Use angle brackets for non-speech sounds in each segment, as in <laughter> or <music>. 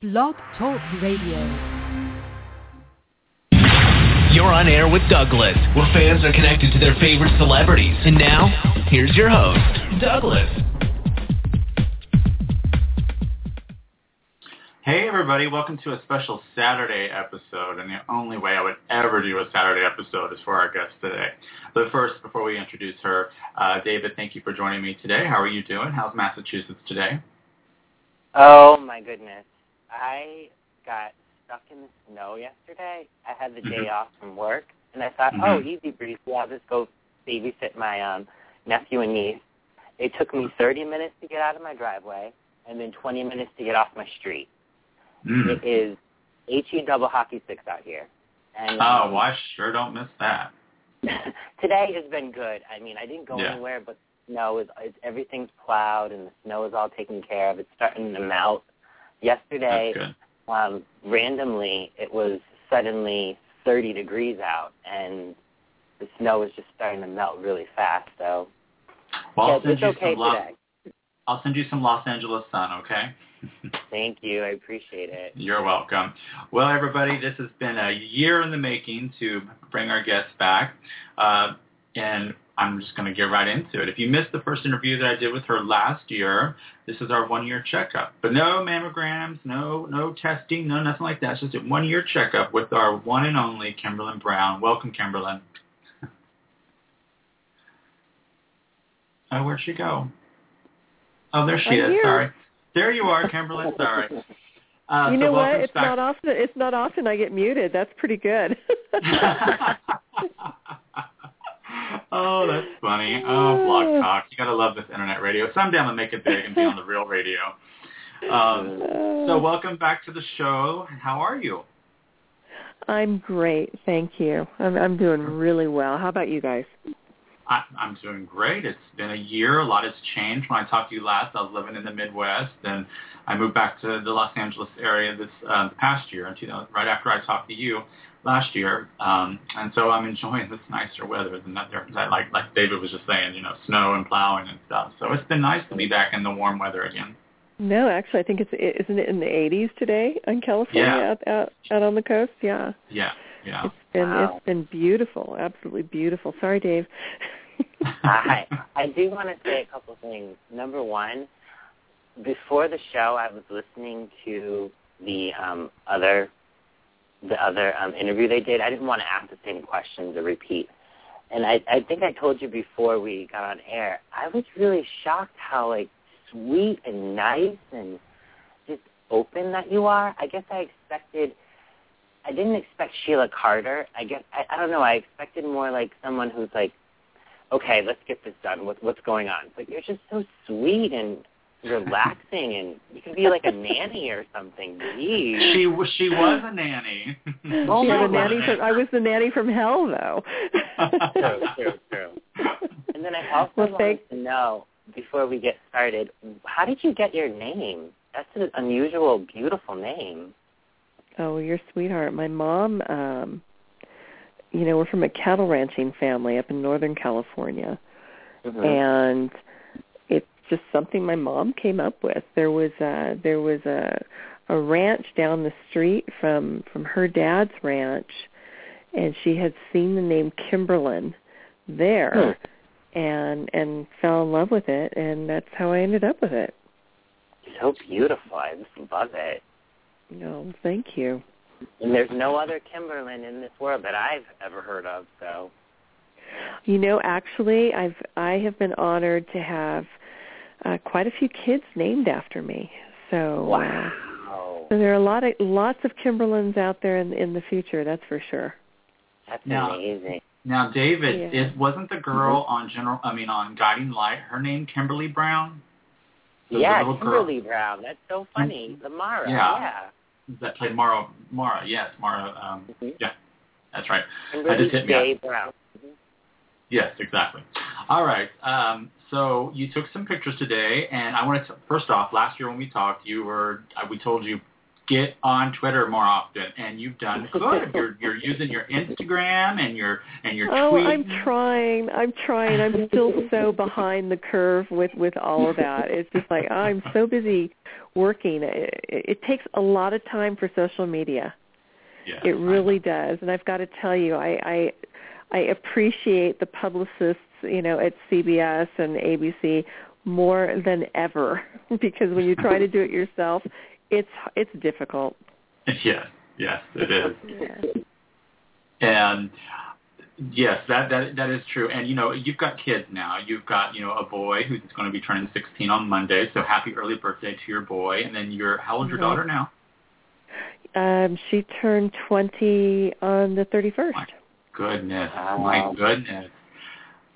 Blog Talk Radio. You're on air with Douglas, where fans are connected to their favorite celebrities. And now, here's your host, Douglas. Hey everybody, welcome to a special Saturday episode, and the only way I would ever do a Saturday episode is for our guest today. But first, before we introduce her, uh, David, thank you for joining me today. How are you doing? How's Massachusetts today? Oh my goodness. I got stuck in the snow yesterday. I had the day Mhm. off from work, and I thought, oh, easy breezy. I'll just go babysit my um, nephew and niece. It took me 30 minutes to get out of my driveway, and then 20 minutes to get off my street. Mm. It is HE double hockey sticks out here. And Oh, um, well, I sure don't miss that. <laughs> today has been good. I mean, I didn't go Yeah. anywhere, but snow is it's, everything's plowed and the snow is all taken care of. It's starting to melt. Yesterday, um, randomly, it was suddenly 30 degrees out, and the snow was just starting to melt really fast. So Well, yeah, I'll send you okay some Los. I'll send you some Los Angeles sun, okay? <laughs> Thank you. I appreciate it. You're welcome. Well, everybody, this has been a year in the making to bring our guests back, uh, and I'm just going to get right into it. If you missed the first interview that I did with her last year, this is our one-year checkup. But no mammograms, no no testing, no nothing like that. It's just a one-year checkup with our one and only Kimberlin Brown. Welcome, Kimberlin. <laughs> Oh, where'd she go? Oh, there she I'm is. here. Sorry. There you are, Kimberlin. Sorry. <laughs> Uh, you so know what? It's back. not often. It's not often I get muted. That's pretty good. <laughs> oh, that's funny. Oh, blog talk. You gotta love this internet radio. Someday I'm gonna make it big and be on the real radio. Um, so welcome back to the show. How are you? I'm great, thank you. I'm I'm doing really well. How about you guys? I, I'm doing great. It's been a year. A lot has changed. When I talked to you last, I was living in the Midwest, and I moved back to the Los Angeles area this uh, past year, in 2000, right after I talked to you last year. Um, and so I'm enjoying this nicer weather than that. There, that like like David was just saying, you know, snow and plowing and stuff. So it's been nice to be back in the warm weather again. No, actually, I think it's isn't it in the 80s today in California Yeah. out, out out on the coast? Yeah, Yeah, yeah. it's been Wow. it's been beautiful, absolutely beautiful. Sorry, Dave. <laughs> I I do want to say a couple things. Number one, before the show, I was listening to the um, other the other um, interview they did. I didn't want to ask the same questions or repeat. And I, I think I told you before we got on air. I was really shocked how like sweet and nice and just open that you are. I guess I expected. I didn't expect Sheila Carter. I guess I, I don't know. I expected more like someone who's like okay, let's get this done. What, what's going on? But you're just so sweet and relaxing, and you can be like a nanny or something. Jeez. She was she was a nanny. <laughs> Oh You're my the nanny from, I was the nanny from hell, though. true, true, true. And then I also Well, wanted thank- to know before we get started, how did you get your name? That's an unusual, beautiful name. Oh, you're sweetheart. My mom, um, you know, we're from a cattle ranching family up in Northern California. Mhm. and it's just something my mom came up with. There was a there was a a ranch down the street from from her dad's ranch, and she had seen the name Kimberlin there, hmm. and and fell in love with it, and that's how I ended up with it. so beautiful. I just love it. No, thank you. And there's no other Kimberlin in this world that I've ever heard of. So You know, actually, I've I have been honored to have uh, quite a few kids named after me. So uh, wow, So there are a lot of lots of Kimberlins out there in in the future. That's for sure. that's Now- amazing. Now, David, Yeah. is wasn't the girl on General? I mean, on Guiding Light, her name Kimberly Brown? The yeah, little girl. Kimberly Brown. That's so funny. The Mara. Yeah. Yeah. That played Mara. Mara, yes, Mara. Um, Mhm. yeah, that's right. Kimberly just hit me J. Brown. Yes, exactly. All right. Um, so you took some pictures today, and I wanted to first off, last year when we talked, you were uh, we told you get on Twitter more often, and you've done <laughs> good. you're you're using your Instagram and your and your oh, tweets. I'm trying. I'm trying. I'm still so behind the curve with with all of that. It's just like I'm so busy working. It, it takes a lot of time for social media. Yes, it really does, and I've got to tell you, I I, I appreciate the publicists, you know, at CBS and ABC more than ever <laughs> because when you try to do it yourself, it's it's difficult. <laughs> Yes, yes, it is. <laughs> Yeah. And yes, that that that is true. And you know, you've got kids now. You've got you know a boy who's going to be turning 16 on Monday. So happy early birthday to your boy. And then your how old's your daughter now? Um, she turned 20 on the 31st. Goodness, Wow. my goodness.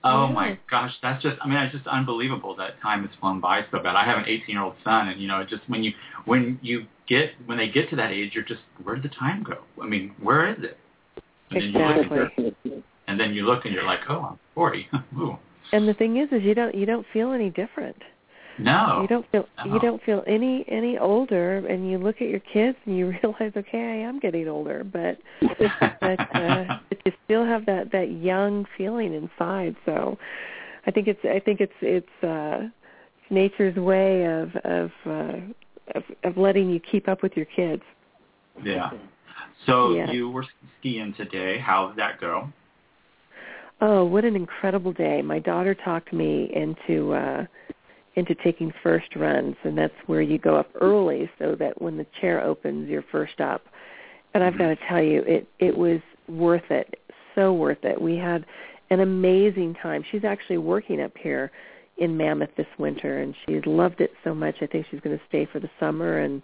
Oh Yeah. my gosh, that's just I mean, it's just unbelievable that time has flown by so bad. I have an 18-year-old son and you know, just when you when you get when they get to that age, you're just where did the time go? I mean, where is it? And then you look and Exactly. you're- and then you look and you're like, "Oh, I'm 40." <laughs> Ooh. And the thing is, is you don't you don't feel any different. No. You don't feel No. you don't feel any any older, and you look at your kids and you <laughs> realize, okay, I am getting older, but but <laughs> uh, but you still have that that young feeling inside. So, I think it's I think it's it's uh, nature's way of of, uh, of of letting you keep up with your kids. Yeah. So Yeah. you were skiing today. How did that go? Oh, what an incredible day! My daughter talked me into uh into taking first runs, and that's where you go up early so that when the chair opens, you're first up. And I've got to tell you, it it was worth it, so worth it. We had an amazing time. She's actually working up here in Mammoth this winter, and she's loved it so much. I think she's going to stay for the summer and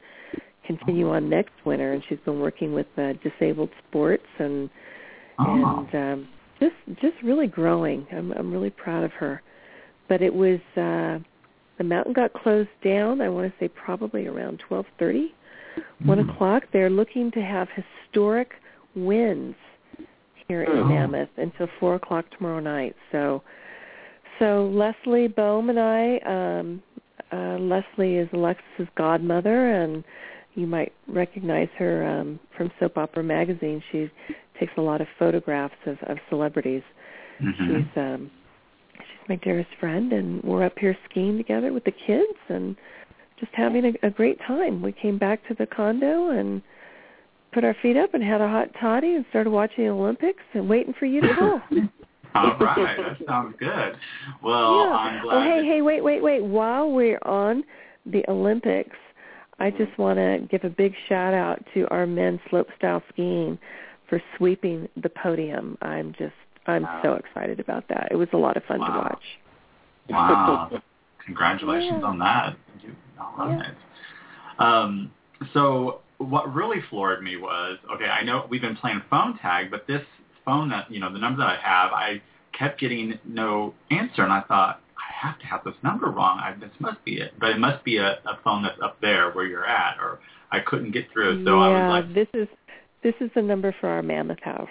continue on next winter. And she's been working with uh, disabled sports and Oh. and um, just just really growing. I'm I'm really proud of her. But it was uh, the mountain got closed down. I want to say probably around twelve thirty, one Mm. o'clock. They're looking to have historic winds here in Oh. Mammoth until four o'clock tomorrow night. So so Leslie Bohm and I. Um, uh, Leslie is Alexis's godmother, and you might recognize her um, from Soap Opera Magazine. She takes a lot of photographs of, of celebrities. Mhm. She's um, my dearest friend, and we're up here skiing together with the kids and just having a, a great time. We came back to the condo and put our feet up and had a hot toddy and started watching the Olympics and waiting for you to call. <laughs> All right, that sounds good. Well, yeah. I'm oh, glad. Oh, hey, that- hey, wait, wait, wait. While we're on the Olympics, I just want to give a big shout out to our men's slopestyle skiing for sweeping the podium. I'm just, I'm Wow. so excited about that. It was a lot of fun to watch. Wow. <laughs> Congratulations Yeah. on that. You, right. Um, so what really floored me was, okay, I know we've been playing phone tag, but this phone that, you know, the number that I have, I kept getting no answer, and I thought, I have to have this number wrong. I, this must be it. But it must be a, a phone that's up there where you're at, or I couldn't get through. So yeah, I was like, this is this is the number for our mammoth house.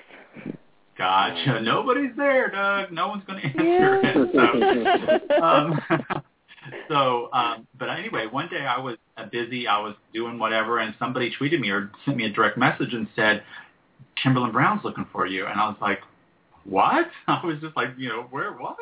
Gotcha. Nobody's there, Doug. No one's going <laughs> to answer it. So, <laughs> um, <laughs> so, um, but anyway, one day I was uh, busy. I was doing whatever, and somebody tweeted me or sent me a direct message and said, "Kimberlin Brown's looking for you." And I was like, "What?" I was just like, you know, where, what?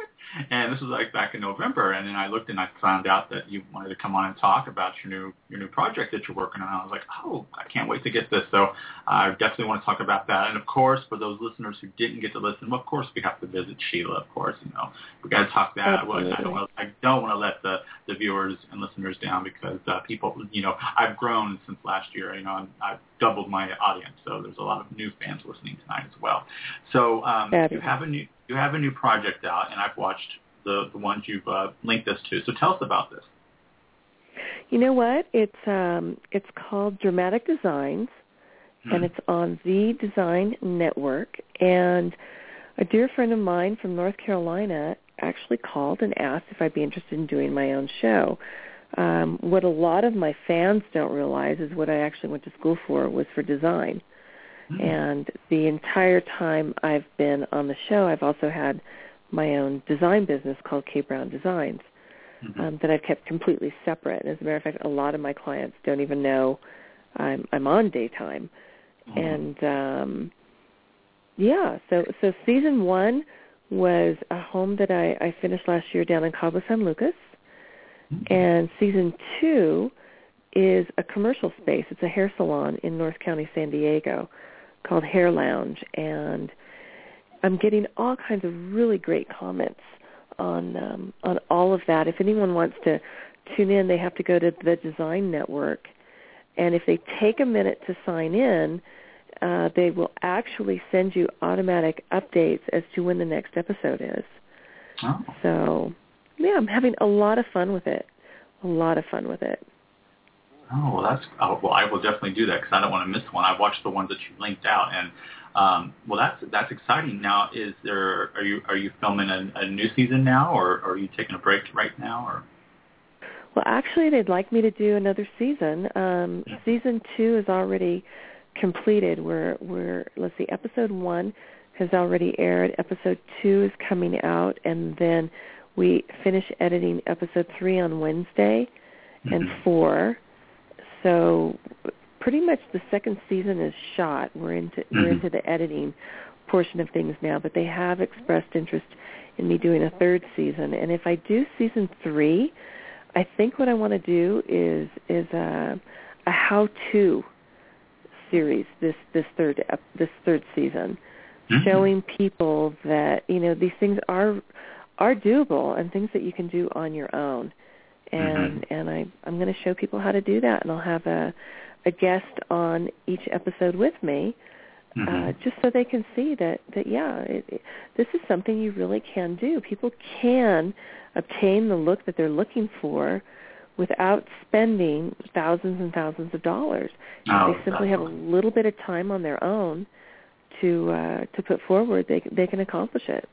And this was like back in November, and then I looked and I found out that you wanted to come on and talk about your new your new project that you're working on. I was like, "Oh, I can't wait to get this." So I definitely want to talk about that. And of course, for those listeners who didn't get to listen, well, of course we have to visit Sheila. Of course, you know, we got to talk that. I don't Absolutely. want I don't want to let the the viewers and listeners down because uh, people, you know, I've grown since last year. You know, and I've doubled my audience, so there's a lot of new fans listening tonight as well. So um, you have a new you have a new project out, and I've watched the the ones you've uh, linked us to. So tell us about this. You know what? It's um it's called Dramatic Designs and it's on the Design Network and a dear friend of mine from North Carolina actually called and asked if I'd be interested in doing my own show. Um, what a lot of my fans don't realize is what I actually went to school for was for design. And the entire time I've been on the show, I've also had my own design business called K Brown Designs Mhm. um, that I've kept completely separate. And As a matter of fact, a lot of my clients don't even know I'm I'm on daytime, Mhm. and um, yeah. So so season one was a home that I, I finished last year down in Cabo San Lucas, Mhm. and season two is a commercial space. It's a hair salon in North County, San Diego, called Hair Lounge, and I'm getting all kinds of really great comments on um, on all of that. If anyone wants to tune in, they have to go to the Design Network, and if they take a minute to sign in, uh, they will actually send you automatic updates as to when the next episode is. Oh. So, yeah, I'm having a lot of fun with it. A lot of fun with it. Oh well, that's oh, well. I will definitely do that because I don't want to miss one. I've watched the ones that you linked out, and um, well, that's that's exciting. Now, is there are you are you filming a, a new season now, or, or are you taking a break right now, or? Well, actually, they'd like me to do another season. Um, Yeah. season two is already completed. We're we're let's see, episode one has already aired. Episode two is coming out, and then we finish editing episode three on Wednesday, and Mhm. four. So pretty much the second season is shot. We're into we're Mhm. into the editing portion of things now, but they have expressed interest in me doing a third season. And if I do season three, I think what I want to do is is a, a how-to series this this third this third season, Mhm. showing people that you know these things are are doable and things that you can do on your own. And Mhm. and I I'm going to show people how to do that, and I'll have a a guest on each episode with me uh, Mhm. just so they can see that that yeah, it, it, this is something you really can do. People can obtain the look that they're looking for without spending thousands and thousands of dollars. Oh, they simply have a little bit of time on their own to uh, to put forward. They they can accomplish it.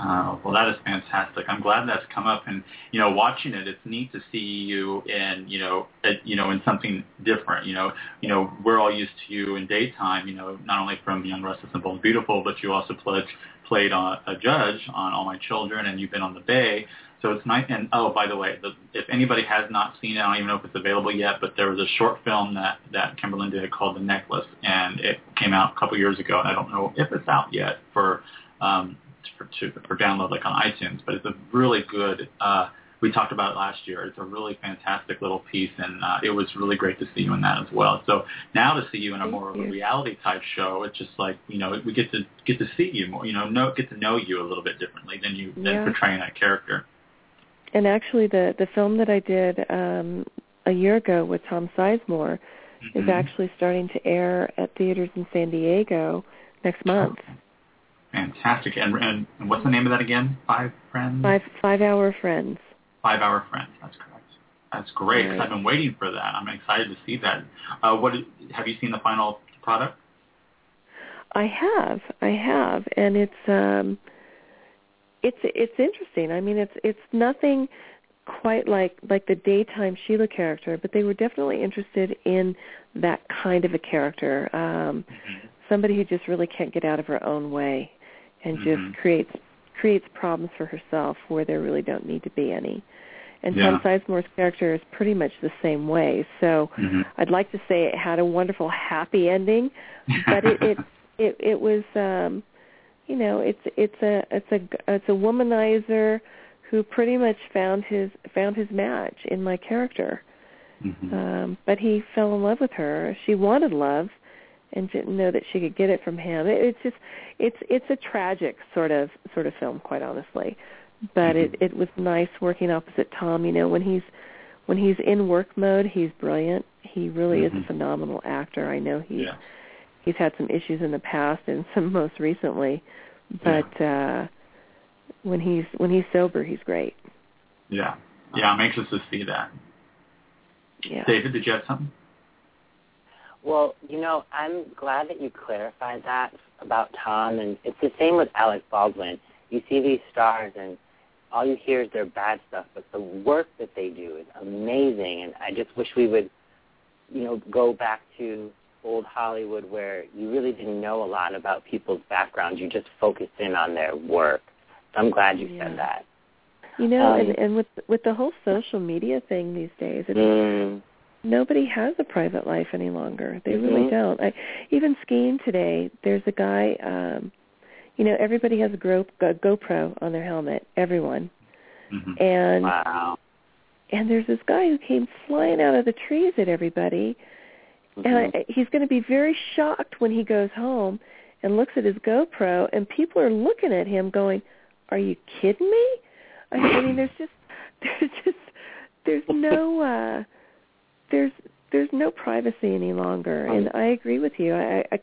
Uh, well, that is fantastic. I'm glad that's come up, and you know, watching it, it's neat to see you in, you know, it, you know, in something different. You know, you know, we're all used to you in daytime. You know, not only from Young, Restless, and Bold, and Beautiful, but you also played played on a judge on All My Children, and you've been on The Bay. So it's nice. And oh, by the way, the, if anybody has not seen it, I don't even know if it's available yet. But there was a short film that that Kimberlin did called The Necklace, and it came out a couple years ago. And I don't know if it's out yet for um, for to, for download like on iTunes. But it's a really good. Uh, we talked about it last year. It's a really fantastic little piece, and uh, it was really great to see you in that as well. So now to see you in a Thank more of a reality type show, it's just like you know we get to get to see you more. You know, know get to know you a little bit differently than you than Yeah. portraying that character. And actually, the the film that I did um, a year ago with Tom Sizemore is Mhm. actually starting to air at theaters in San Diego next month. Fantastic. And, and and what's the name of that again? Five Friends? Five five hour friends. Five Hour Friends. That's correct. That's great. 'cause Right. I've been waiting for that. I'm excited to see that. Uh, what have you seen the final product? I have, I have, and it's um, it's it's interesting. I mean, it's it's nothing quite like like the daytime Sheila character, but they were definitely interested in that kind of a character. Um, somebody who just really can't get out of her own way, and Mhm. just creates creates problems for herself where there really don't need to be any. And Yeah. Tom Sizemore's character is pretty much the same way. So Mhm. I'd like to say it had a wonderful happy ending, but it it <laughs> it, it was um you know it's it's a it's a it's a womanizer who pretty much found his found his match in my character Mhm. um but he fell in love with her she wanted love and didn't know that she could get it from him it, it's just it's it's a tragic sort of sort of film quite honestly but it Mhm. it was nice working opposite tom you know when he's when he's in work mode he's brilliant he really is Mhm. a phenomenal actor i know he's yeah. he's had some issues in the past and some <laughs> most recently but uh when he's when he's sober he's great Yeah. Yeah. I'm anxious to see that. yeah David, did you have something? Well, you know, I'm glad that you clarified that about Tom, and it's the same with Alec Baldwin. You see these stars, and all you hear is their bad stuff, but the work that they do is amazing, and I just wish we would, you know, go back to old Hollywood where you really didn't know a lot about people's backgrounds. You just focused in on their work. So I'm glad you Yeah. said that. you know Um, and and with with the whole social media thing these days it's Mm, nobody has a private life any longer. They Mhm. really don't. I, even skiing today, there's a guy. um You know, everybody has a, Go, a GoPro on their helmet. Everyone, hmm and Wow. and there's this guy who came flying out of the trees at everybody, Mhm. and I, he's going to be very shocked when he goes home and looks at his GoPro, and people are looking at him going, "Are you kidding me?" I, I mean, there's <laughs> just <laughs> there's just there's no uh there's there's no privacy any longer, and I agree with you. I I,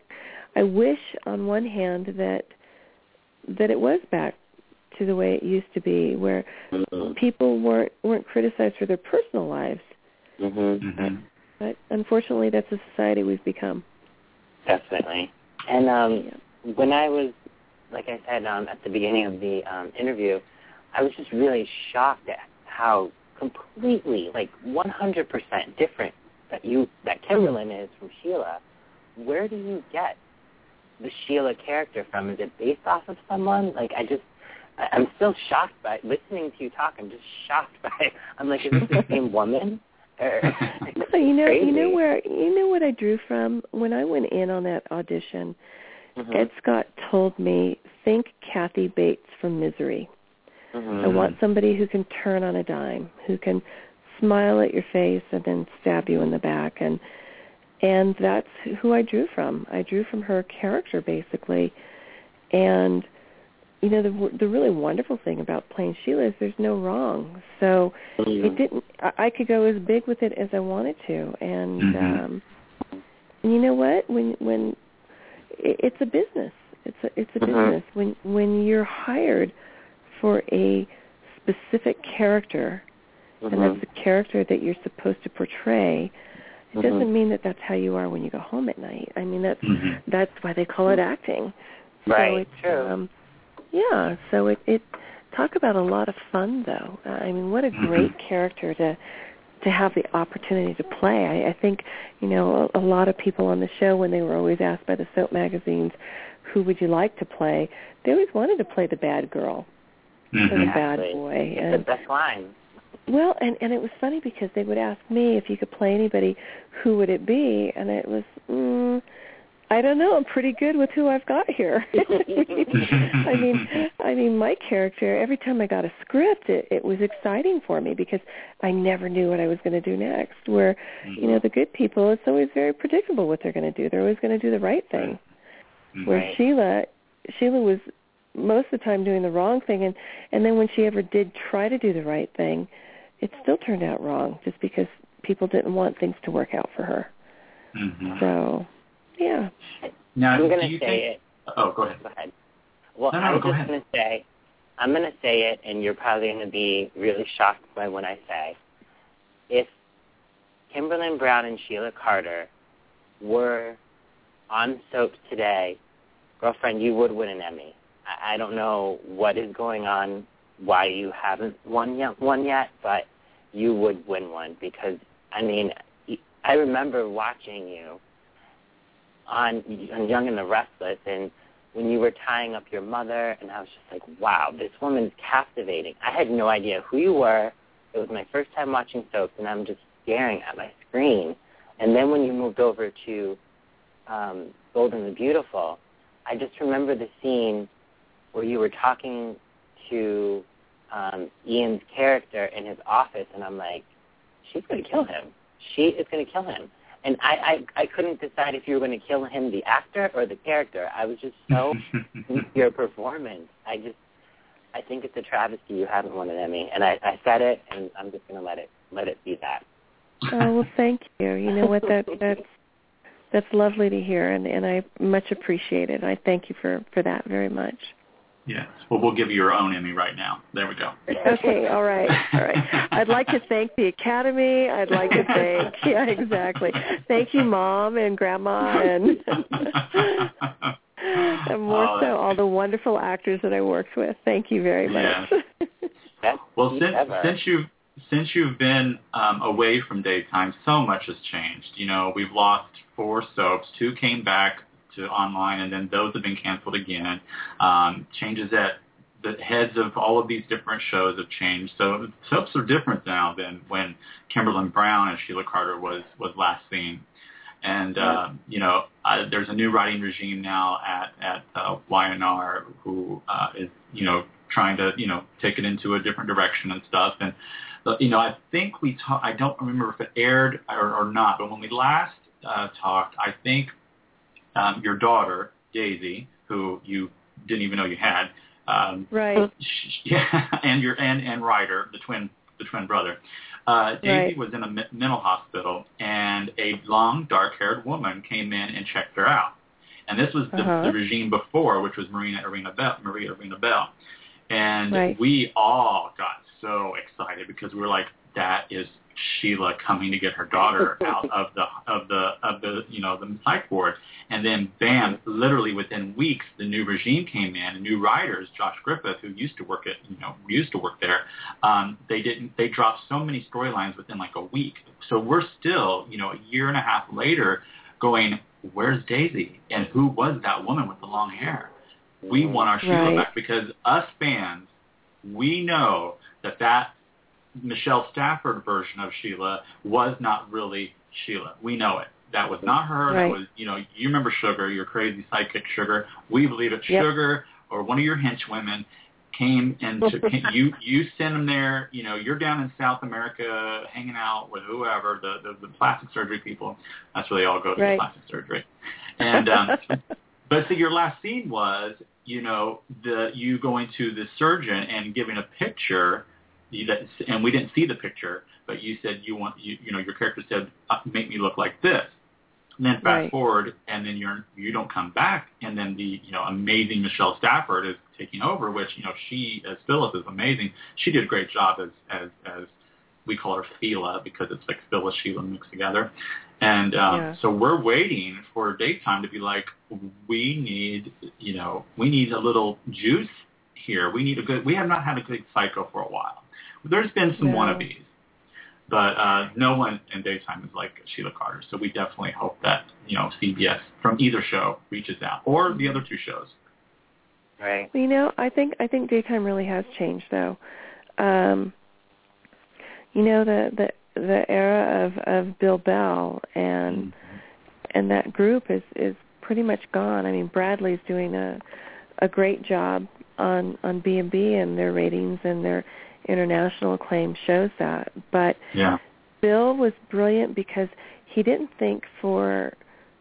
I wish on one hand that that it was back to the way it used to be, where Mhm. people weren't weren't criticized for their personal lives. Mhm. hmm But unfortunately, that's the society we've become. Definitely. And um, Yeah. when I was, like I said um, at the beginning of the um, interview, I was just really shocked at how completely, like 100% different that you that Kimberlin is from Sheila. Where do you get the Sheila character from? Is it based off of someone? Like I just, I'm still shocked by listening to you talk. I'm just shocked <laughs> by. I'm like, is this the same woman? <laughs> No, you know, crazy. you know where you know what I drew from when I went in on that audition. Mhm. Ed Scott told me, "Think Kathy Bates from Misery. Mhm. I want somebody who can turn on a dime, who can smile at your face and then stab you in the back." And and that's who I drew from. I drew from her character basically, and you know the the really wonderful thing about playing Sheila is there's no wrong. So Mhm. it didn't I, I could go as big with it as I wanted to and Mhm. um and you know what when when it, it's a business it's a it's a Mhm. business when when you're hired for a specific character and Mhm. that's the character that you're supposed to portray it Mhm. doesn't mean that that's how you are when you go home at night i mean that's Mhm. that's why they call it acting so Right, it's, true. Um, yeah, so it it talk about a lot of fun though. Uh, I mean, what a Mhm. great character to to have the opportunity to play. I, I think you know a, a lot of people on the show when they were always asked by the soap magazines, who would you like to play? They always wanted to play the bad girl or the Mhm. bad boy. It's the And best line. well, and and it was funny because they would ask me if you could play anybody, who would it be? And it was, mm, I don't know. I'm pretty good with who I've got here. <laughs> I mean, I mean, my character. Every time I got a script, it, it was exciting for me because I never knew what I was going to do next. Where, you know, the good people, it's always very predictable what they're going to do. They're always going to do the right thing. Mhm. Where Right. Sheila, Sheila was most of the time doing the wrong thing, and and then when she ever did try to do the right thing, it still turned out wrong, just because people didn't want things to work out for her. Mhm. So, yeah. Now, I'm going to say think? it. Oh, go ahead. Go ahead. Well, No, no, I was go just going to say, I'm going to say it, and you're probably going to be really shocked by what I say. If Kimberly Brown and Sheila Carter were on soaps today, girlfriend, you would win an Emmy. I, don't know what is going on, why you haven't won yet, one yet, but you would win one because I mean, I remember watching you on, on Young and the Restless, and when you were tying up your mother, and I was just like, wow, this woman's captivating. I had no idea who you were. It was my first time watching soaps, and I'm just staring at my screen. And then when you moved over to um, Bold and the Beautiful, I just remember the scene where you were talking to um, Ian's character in his office, and I'm like, she's going to kill him. She is going to kill him. And I, I, I couldn't decide if you were going to kill him, the actor, or the character. I was just so <laughs> into your performance. I just, I think it's a travesty you haven't won an Emmy, and I, I said it, and I'm just going to let it, let it be that. Oh well, thank you. You know what? That that's that's lovely to hear, and and I much appreciate it. I thank you for for that very much. Yes. Well, we'll give you your own Emmy right now. There we go. Okay, all right, all right. I'd like to thank the Academy. I'd like to thank, <laughs> yeah, exactly. Thank you, Mom and Grandma, and <laughs> and more Oh, so all the wonderful actors that I worked with. Thank you very much. Best Well, since ever. since you've since you've been um, away from daytime, so much has changed. You know, we've lost four soaps. Two came back to online, and then those have been canceled again. Um, changes at the heads of all of these different shows have changed. So soaps are different now than when Kimberlin Brown and Sheila Carter was was last seen. And uh, you know, uh, there's a new writing regime now at at uh, YNR who uh, is you know trying to you know take it into a different direction and stuff. And uh, you know, I think we talked. I don't remember if it aired or, or not, but when we last uh, talked, I think um, your daughter Daisy, who you didn't even know you had, um, right? <laughs> Yeah, and your and and Ryder, the twin the twin brother. Uh, Daisy Right. was in a mental hospital, and a long, dark-haired woman came in and checked her out. And this was the, Uh-huh. the regime before, which was Marina Arena Bell, Maria Arena Bell. And Right. we all got so excited because we were like, that is Sheila coming to get her daughter <laughs> out of the of the the you know the psych ward. And then bam, literally within weeks, the new regime came in, and new writers, Josh Griffith, who used to work at you know used to work there, um, they didn't they dropped so many storylines within like a week. So we're still you know a year and a half later going, where's Daisy and who was that woman with the long hair? We want our Sheila Right. back because us fans, we know that that Michelle Stafford version of Sheila was not really Sheila. We know it. That was not her. Right. That was, you know, you remember Sugar, your crazy sidekick Sugar. We believe it's Yep. Sugar or one of your henchwomen came and took, <laughs> you you send them there. You know, you're down in South America hanging out with whoever the the, the plastic surgery people. That's where they all go to Right. the plastic surgery. And um, <laughs> but so your last scene was, you know, the you going to the surgeon and giving a picture, you- that, and we didn't see the picture, but you said you want, you, you know, your character said, uh, make me look like this. And then fast Right. forward, and then you're you don't come back, and then the you know amazing Michelle Stafford is taking over, which you know she as Phyllis is amazing. She did a great job as as as we call her Fila because it's like Phyllis Sheila mixed together. And um, Yeah. so we're waiting for daytime to be like, we need, you know, we need a little juice here. We need a good. We have not had a good psycho for a while. There's been some No. wannabes, but uh, no one in daytime is like Sheila Carter. So we definitely hope that you know CBS from either show reaches out or the other two shows. Right. Well, you know, I think I think daytime really has changed though. Um you know the the the era of of Bill Bell and and that group is is pretty much gone. I mean, Bradley's doing a a great job on on B&B and their ratings and their international acclaim shows that. But Yeah. Bill was brilliant because he didn't think for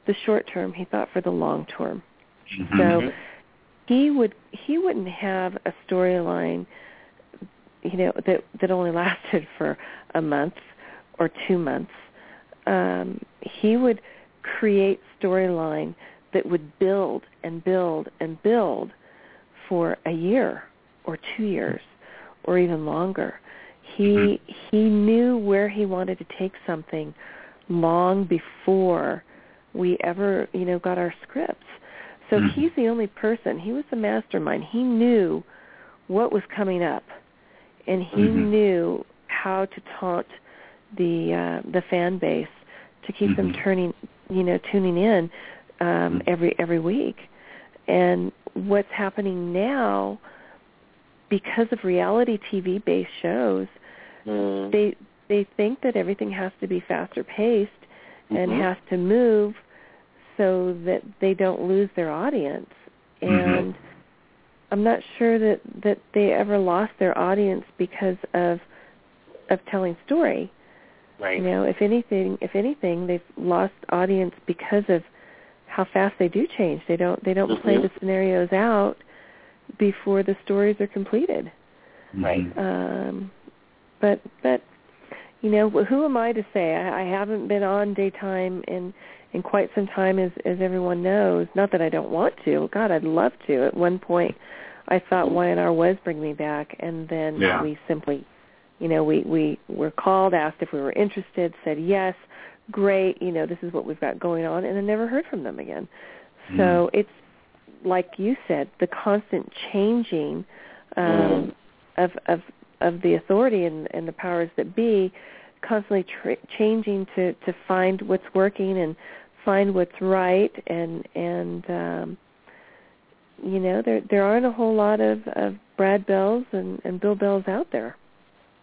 the short term, he thought for the long term. Mhm. So he would he wouldn't have a storyline you know that that only <laughs> lasted for a month or two months. Um, he would create storyline that would build and build and build for a year or two years or even longer. He he knew where he wanted to take something long before we ever, you know, got our scripts. So Mhm. he's the only person. He was the mastermind. He knew what was coming up, and he Mhm. knew how to taunt the uh, the fan base to keep them Mhm. turning, you know, tuning in um, Mhm. every every week. And what's happening now, because of reality TV based shows, Mm. they they think that everything has to be faster paced and Mhm. has to move so that they don't lose their audience Mhm. and i'm not sure that that they ever lost their audience because of of telling story Right. you know if anything if anything they've lost audience because of how fast they do change they don't they don't play Mhm. the scenarios out before the stories are completed Right. um, but but you know who am I to say? I, I haven't been on daytime in in quite some time, as as everyone knows. Not that I don't want to. God, I'd love to. At one point, I thought YNR was bringing me back, and then Yeah. we simply, you know, we we were called, asked if we were interested, said yes, great. You know, this is what we've got going on, and I never heard from them again. So it's like you said, the constant changing um, of of of the authority and, and the powers that be, constantly tra- changing to to find what's working and find what's right and and um, you know, there there aren't a whole lot of, of Brad Bells and, and Bill Bells out there.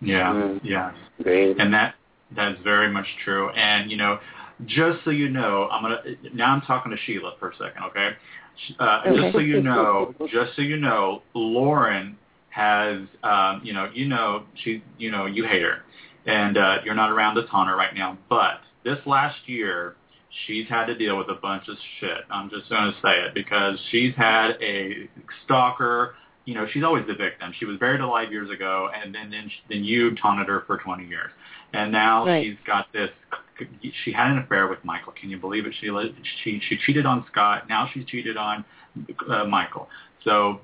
Yeah, Mm. yes. Great. And that that is very much true. And you know, just so you know, I'm gonna now I'm talking to Sheila for a second, okay? Uh, Okay. Just so you know, just so you know, Lauren has, um, you know, you know, she, you know, you hate her, and uh, you're not around to taunt her right now. But this last year, she's had to deal with a bunch of shit. I'm just going to say it because she's had a stalker. You know, she's always the victim. She was buried alive years ago, and then then, then you taunted her for 20 years, and now Right. she's got this. She had an affair with Michael. Can you believe it? She she she cheated on Scott. Now she's cheated on uh, Michael. So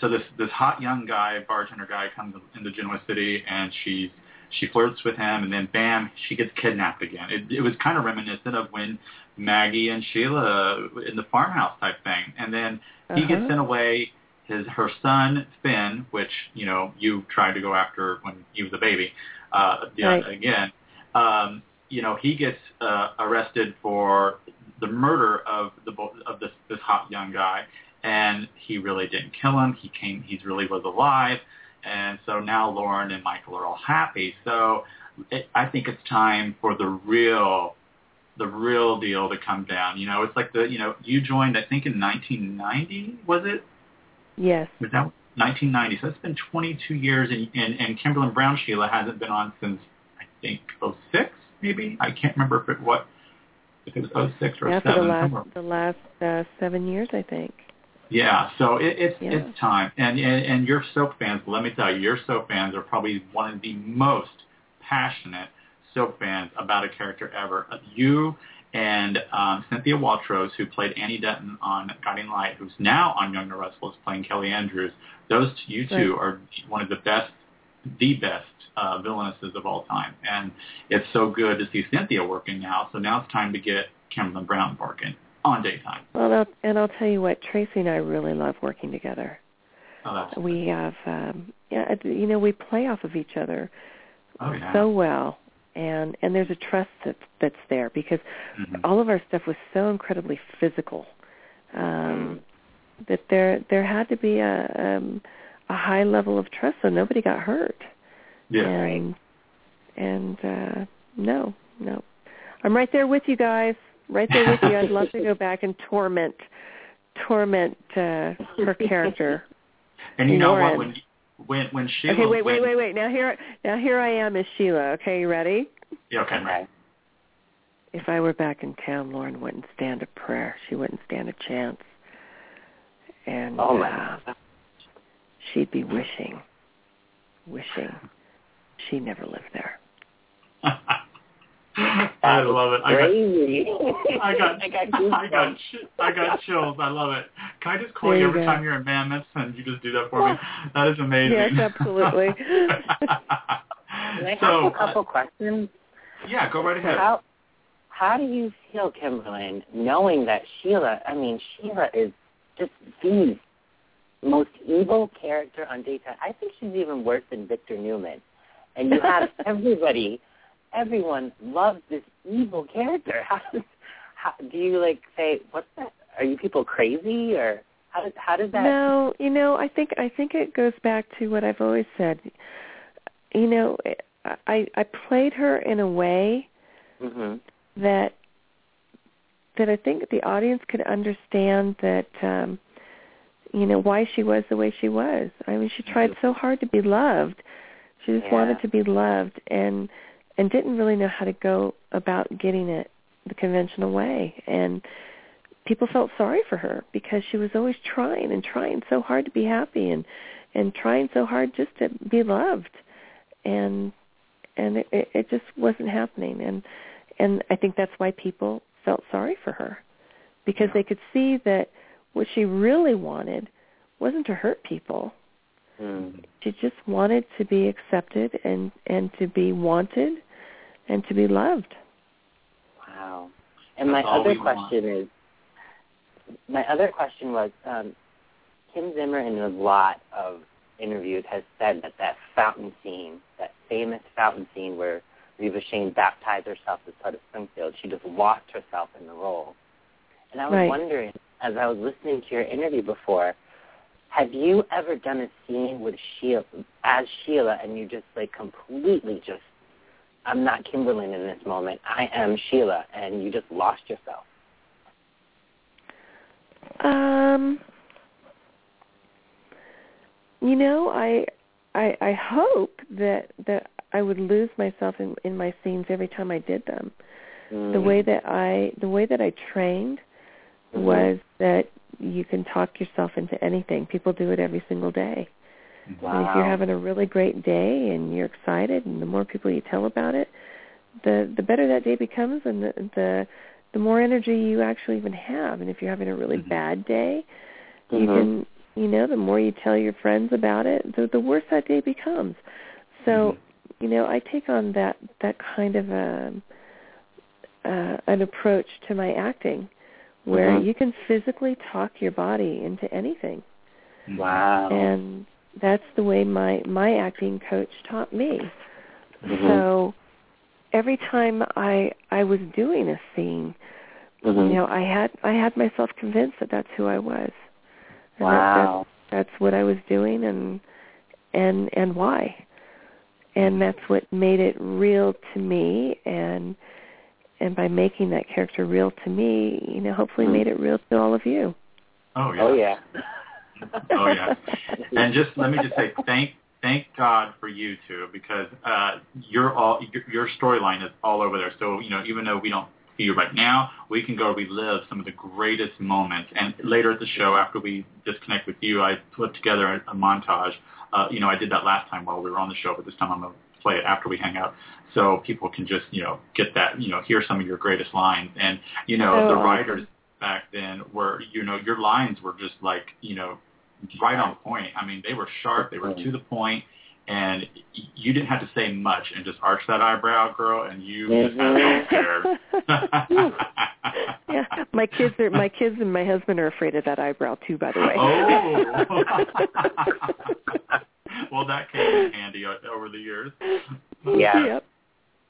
so this this hot young guy, bartender guy, comes into Genoa City, and she's she flirts with him, and then bam, she gets kidnapped again. It, it was kind of reminiscent of when Maggie and Sheila in the farmhouse type thing, and then he gets Uh-huh. sent away. His her son Finn, which you know you tried to go after when he was a baby, uh, yeah, Right. again. Um, you know he gets uh, arrested for the murder of the bo- of this this hot young guy, and he really didn't kill him. He came. He really was alive, and so now Lauren and Michael are all happy. So it, I think it's time for the real, the real deal to come down. You know, it's like the you know you joined I think in 1990 was it? Yes. Was that 1990? So it's been 22 years, and and, and Kimberly Brown Sheila hasn't been on since I think 06 maybe. I can't remember if it what if it was 06 or Yeah, for 07. the last somewhere. the last uh, seven years, I think. Yeah, so it, it's Yeah. it's time, and, and and your soap fans. Let me tell you, your soap fans are probably one of the most passionate soap fans about a character ever. Uh, You and um, Cynthia Watros, who played Annie Denton on Guiding Light, who's now on Young and the Restless playing Kelly Andrews. Those t- you two are one of the best, the best uh, villainesses of all time, and it's so good to see Cynthia working now. So now it's time to get Kimberly Brown working on daytime. Well, and I'll, and I'll tell you what, Tracy and I really love working together. Oh, that's We have, um, yeah, you know, we play off of each other oh yeah. so well, and and there's a trust that that's there because Mhm. all of our stuff was so incredibly physical um, that there there had to be a um, a high level of trust so nobody got hurt. Yeah. And and uh, no, no, I'm right there with you guys. Right there with you. I'd love to go <laughs> back and torment torment uh, her character. <laughs> And you know what? When when when Sheila. Okay, wait, wait, when- wait, wait. Now here, now here I am as Sheila. Okay, you ready? Yeah, okay, right. If I were back in town, Lauren wouldn't stand a prayer. She wouldn't stand a chance. And Oh my uh, God. She'd be wishing, wishing she never lived there. <laughs> I love it. I got, Crazy. I got, <laughs> I got I got, I got chills. I love it. Can I just call There you you every go. time you're in Mammoth and <laughs> you just do that for me? That is amazing. Yes, absolutely. Can I so, ask a couple questions? uh, yeah, go right ahead. How how do you feel, Kimberlin, knowing that Sheila? I mean, Sheila is just the most evil character on daytime. I think she's even worse than Victor Newman. And you have <laughs> everybody, everyone loves this evil character. <laughs> How does how do you like say what's that? Are you people crazy or how does how does that? No, you know, I think I think it goes back to what I've always said. You know, I I played her in a way hmm that that I think the audience could understand that um you know why she was the way she was. I mean, she tried mm-hmm. so hard to be loved. She just Yeah. wanted to be loved and and didn't really know how to go about getting it the conventional way. And people felt sorry for her because she was always trying and trying so hard to be happy and and trying so hard just to be loved. And and it, it, it just wasn't happening and and I think that's why people felt sorry for her because they could see that what she really wanted wasn't to hurt people. Mm. She just wanted to be accepted and and to be wanted and to be loved. Wow. And my That's all other we want. question is, my other question was, um, Kim Zimmer in a lot of interviews has said that that fountain scene, that famous fountain scene where Reva Shayne baptized herself as part of Springfield, she just lost herself in the role. And I was Right. wondering, as I was listening to your interview before, have you ever done a scene with Sheila as Sheila and you just like completely just I'm not Kimberlin in this moment. I am Sheila and you just lost yourself? Um you know, I I I hope that that I would lose myself in in my scenes every time I did them. Mm. The way that I the way that I trained mm-hmm. Was that you can talk yourself into anything. People do it every single day. Wow. And if you're having a really great day and you're excited and the more people you tell about it, the the better that day becomes and the the the more energy you actually even have. And if you're having a really mm-hmm. bad day, you mm-hmm. can you know, the more you tell your friends about it, the the worse that day becomes. So, mm-hmm. you know, I take on that that kind of a uh, an approach to my acting where mm-hmm. you can physically talk your body into anything. Wow. And that's the way my my acting coach taught me. Mm-hmm. So every time I I was doing a scene, mm-hmm. you know, I had I had myself convinced that that's who I was. And wow. That, that's, that's what I was doing and and and why. And that's what made it real to me and and by making that character real to me, you know, hopefully made it real to all of you. Oh yeah. Oh yeah. <laughs> oh yeah. And just let me just say thank thank God for you two because uh you're all your, your storyline is all over there. So, you know, even though we don't see you right now, we can go relive some of the greatest moments. And later at the show, after we disconnect with you, I put together a, a montage. Uh, you know, I did that last time while we were on the show, but this time I'm going to play it after we hang out. So people can just you know get that you know hear some of your greatest lines. And you know oh, the writers back then were you know your lines were just like you know right on point. I mean they were sharp they were to the point and you didn't have to say much and just arch that eyebrow girl and you just had mm-hmm. <laughs> yeah. My kids are my kids and my husband are afraid of that eyebrow too by the way. Oh <laughs> <laughs> well, that came in handy over the years. Yeah. Yep.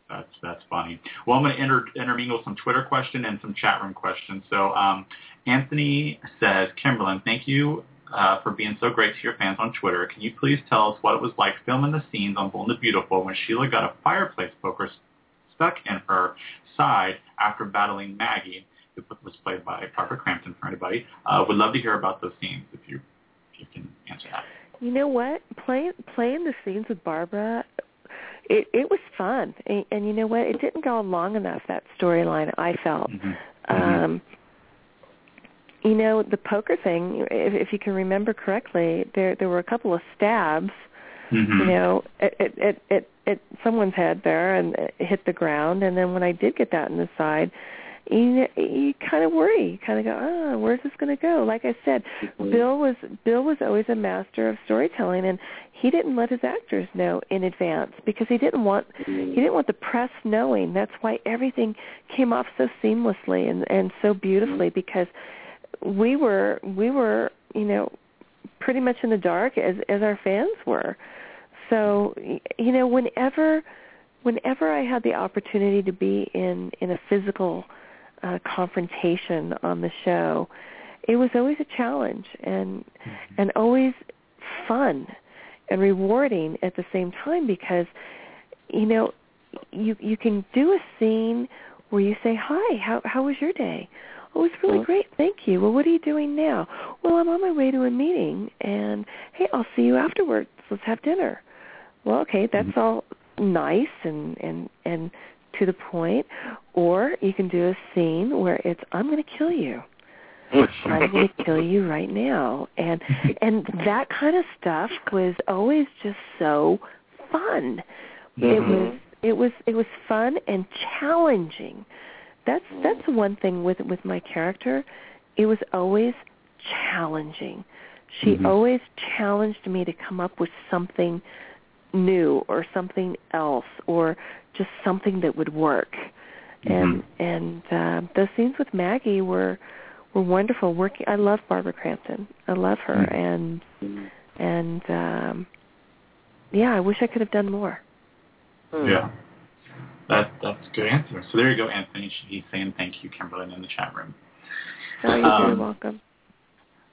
That's that's funny. Well, I'm going to inter- intermingle some Twitter question and some chat room questions. So, um, Anthony says, Kimberlin, thank you uh, for being so great to your fans on Twitter. Can you please tell us what it was like filming the scenes on Bold and the Beautiful when Sheila got a fireplace poker stuck in her side after battling Maggie, who was played by Parker Crampton for anybody? Uh, would love to hear about those scenes if you if you can answer that. You know what? Playing playing the scenes with Barbara, it it was fun, and, and you know what? It didn't go long enough that storyline. I felt. Mm-hmm. Um, you know, the poker thing. If, if you can remember correctly, there there were a couple of stabs. Mm-hmm. You know, it, it it it at someone's head there, and it hit the ground. And then when I did get that in the side, you you kind of worry. You kind of go, oh, where's this going to go? Like I said, mm-hmm. Bill was Bill was always a master of storytelling, and he didn't let his actors know in advance because he didn't want mm-hmm. he didn't want the press knowing. That's why everything came off so seamlessly and and so beautifully mm-hmm. because we were we were you know pretty much in the dark as as our fans were. So you know whenever whenever I had the opportunity to be in in a physical uh, confrontation on the show, it was always a challenge and mm-hmm. and always fun and rewarding at the same time because you know you you can do a scene where you say hi how how was your day? Oh it's really great thank you. Well what are you doing now? Well i'm on my way to a meeting and hey i'll see you afterwards. Let's have dinner. Well okay that's mm-hmm. all nice and and and to the point, or you can do a scene where it's I'm going to kill you. <laughs> I'm going to kill you right now, and and that kind of stuff was always just so fun. Mm-hmm. It was it was it was fun and challenging. That's that's one thing with with my character. It was always challenging. She mm-hmm. always challenged me to come up with something new or something else or just something that would work. And mm-hmm. and uh, those scenes with Maggie were were wonderful. Working, I love Barbara Crampton. I love her, mm-hmm. and and um, yeah, I wish I could have done more. Hmm. Yeah. That that's a good answer. So there you go, Anthony. He's saying thank you, Kimberly, in the chat room. Oh, you're um, very welcome.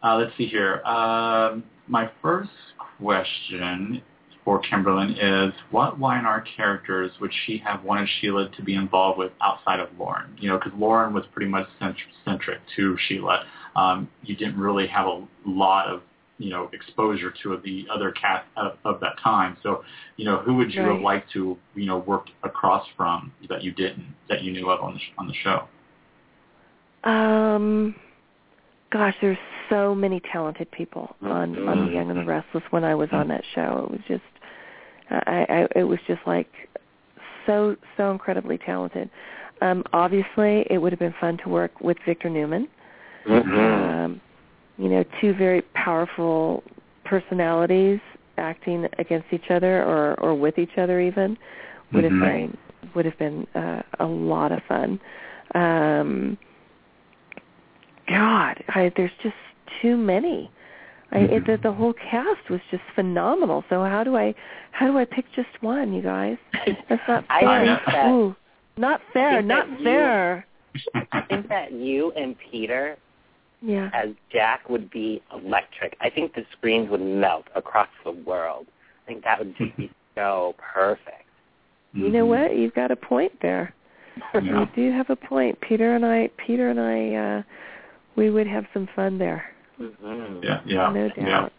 Uh, let's see here. Um, my first question for Kimberlin is what Y&R characters would she have wanted Sheila to be involved with outside of Lauren? You know, because Lauren was pretty much centric to Sheila. Um, you didn't really have a lot of you know exposure to the other cast of, of that time. So, you know, who would you right. have liked to you know work across from that you didn't that you knew of on the on the show? Um, gosh, there's so many talented people on mm-hmm. on The Young and the Restless when I was on that show. It was just, I, I it was just like so so incredibly talented. Um, obviously, it would have been fun to work with Victor Newman. Mm-hmm. Um, you know, two very powerful personalities acting against each other or or with each other even would mm-hmm. have been would have been uh, a lot of fun. Um, God, I, there's just too many. I, it, the, the whole cast was just phenomenal. So how do I how do I pick just one, you guys? That's not fair. I think that, Ooh, not fair, not fair. I think that you and Peter yeah. as Jack would be electric. I think the screens would melt across the world. I think that would just be so perfect. You know what? You've got a point there. Yeah. You do have a point. Peter and I Peter and I uh we would have some fun there. Mm-hmm. Yeah, yeah. No doubt. Yeah.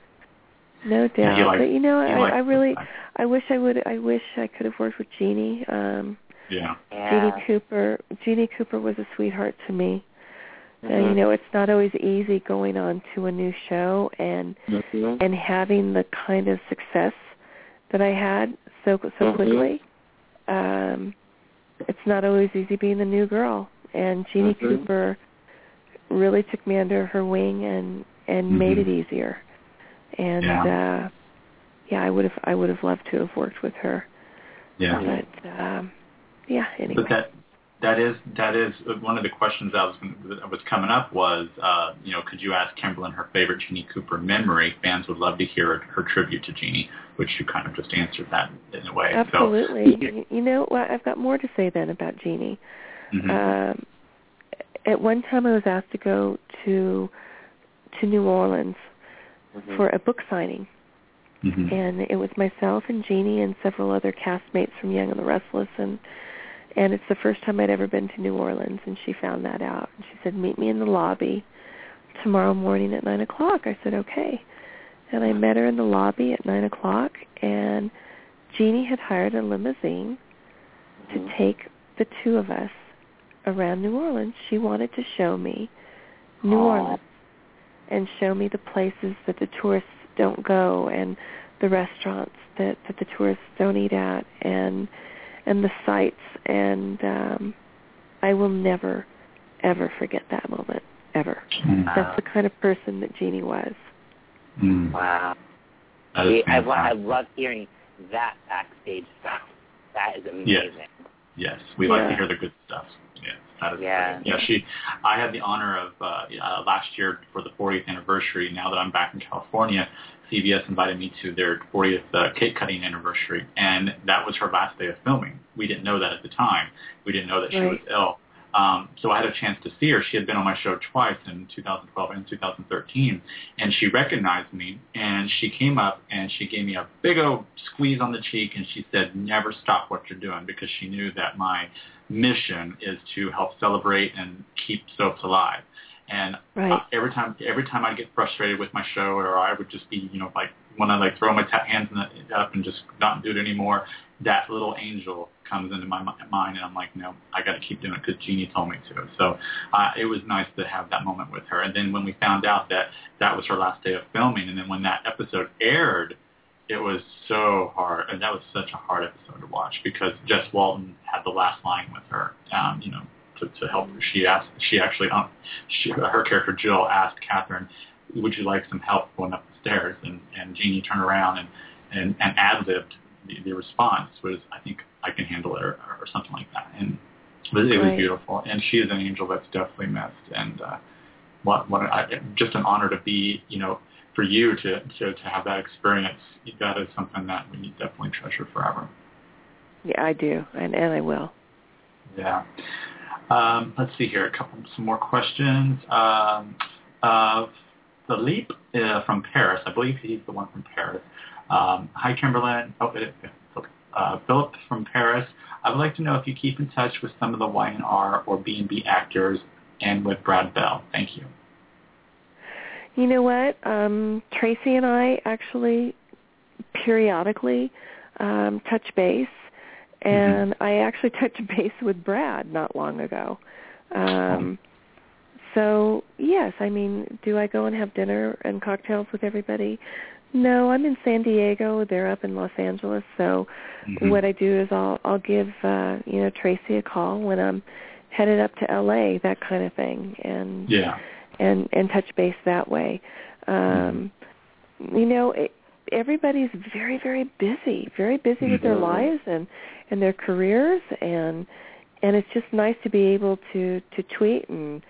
No doubt. You like, but you know, you I, like I really I wish I would I wish I could have worked with Jeannie. Um yeah. yeah. Jeannie Cooper Jeannie Cooper was a sweetheart to me. Mm-hmm. And you know, it's not always easy going on to a new show and mm-hmm. and having the kind of success that I had so so mm-hmm. quickly. Um it's not always easy being the new girl. And Jeannie Mm-hmm. Cooper really took me under her wing and and Mhm. made it easier. And Yeah. uh yeah, I would have I would have loved to have worked with her. Yeah. But um yeah, anyway. But that that is that is one of the questions that was that was coming up was uh, you know could you ask Kimberlin her favorite Jeannie Cooper memory? Fans would love to hear her tribute to Jeannie, which you kind of just answered that in a way. Absolutely. So, you know, well, I've got more to say then about Jeannie. mm-hmm. Um, at one time, I was asked to go to to New Orleans Mm-hmm. for a book signing, mm-hmm. and it was myself and Jeannie and several other castmates from Young and the Restless, and and it's the first time I'd ever been to New Orleans, and she found that out. And she said, "Meet me in the lobby tomorrow morning at nine o'clock." I said, "Okay," and I met her in the lobby at nine o'clock, and Jeannie had hired a limousine to Mhm. take the two of us around New Orleans. She wanted to show me New Aw. Orleans and show me the places that the tourists don't go and the restaurants that that the tourists don't eat at and and the sights and um I will never ever forget that moment ever. Mm. That's the kind of person that Jeannie was. Mm. Wow. That is See, I, I love hearing that backstage stuff. That is amazing. Yes, yes. we like to hear the good stuff. Yes, that is Yeah. great. Yeah, she. I had the honor of uh, uh, last year for the 40th anniversary. Now that I'm back in California, CBS invited me to their 40th uh, cake cutting anniversary, and that was her last day of filming. We didn't know that at the time. We didn't know that she was ill. Um, so I had a chance to see her. She had been on my show twice in 2012 and 2013, and she recognized me. And she came up and she gave me a big old squeeze on the cheek, and she said, "Never stop what you're doing," because she knew that my mission is to help celebrate and keep soaps alive. And Right. uh, every time, every time I get frustrated with my show, or I would just be, you know, like when I like throw my ta- hands in the, up and just not do it anymore, that little angel comes into my mi- mind, and I'm like, no, I got to keep doing it because Jeannie told me to. So uh, it was nice to have that moment with her. And then when we found out that that was her last day of filming, and then when that episode aired, it was so hard, and that was such a hard episode to watch because Jess Walton had the last line with her, um, you know, to, to help her. She asked, she actually, um, she, her character Jill asked Catherine, "Would you like some help going up the stairs?" And and Jeannie turned around and and, and ad libbed the, the response was, "I think I can handle it," or, or something like that, and it was, it was Right. beautiful. And she is an angel that's definitely missed, and uh, what what I, just an honor to be, you know for you to, to, to have that experience, that is something that we need definitely treasure forever. Yeah, I do, and and I will. Yeah. Um, let's see here, a couple some more questions. Um, uh, Philippe uh, from Paris, I believe he's the one from Paris. Um, hi, Kimberlin. Oh, uh, Philip from Paris. I would like to know if you keep in touch with some of the Y&R or B&B actors and with Brad Bell. Thank you. You know what? Um, Tracy and I actually periodically um, touch base, and mm-hmm. I actually <laughs> touched base with Brad not long ago. Um, so yes, I mean, do I go and have dinner and cocktails with everybody? No, I'm in San Diego. They're up in Los Angeles. So mm-hmm. what I do is I'll I'll give uh, you know Tracy a call when I'm headed up to LA, that kind of thing, and yeah, and and touch base that way. Um, mm-hmm. You know, it, everybody's very very busy, very busy with their mm-hmm. lives and and their careers, and and it's just nice to be able to to tweet and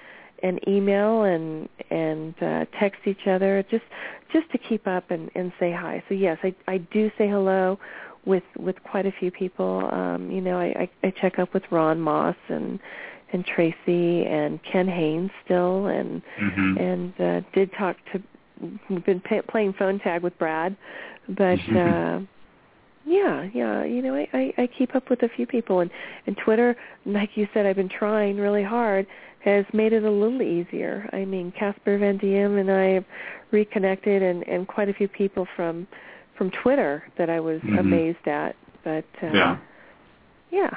and email and and uh, text each other just just to keep up and, and say hi. So yes, I I do say hello with with quite a few people. Um, you know, I, I I check up with Ron Moss and and Tracy and Ken Haynes still and mm-hmm. and uh, did talk to we've been pay, playing phone tag with Brad, but mm-hmm. uh yeah, yeah. You know, I, I I keep up with a few people, and and Twitter, like you said, I've been trying really hard has made it a little easier. I mean, Casper Van Dien and I have reconnected, and and quite a few people from from Twitter that I was mm-hmm. amazed at. But uh, yeah, yeah,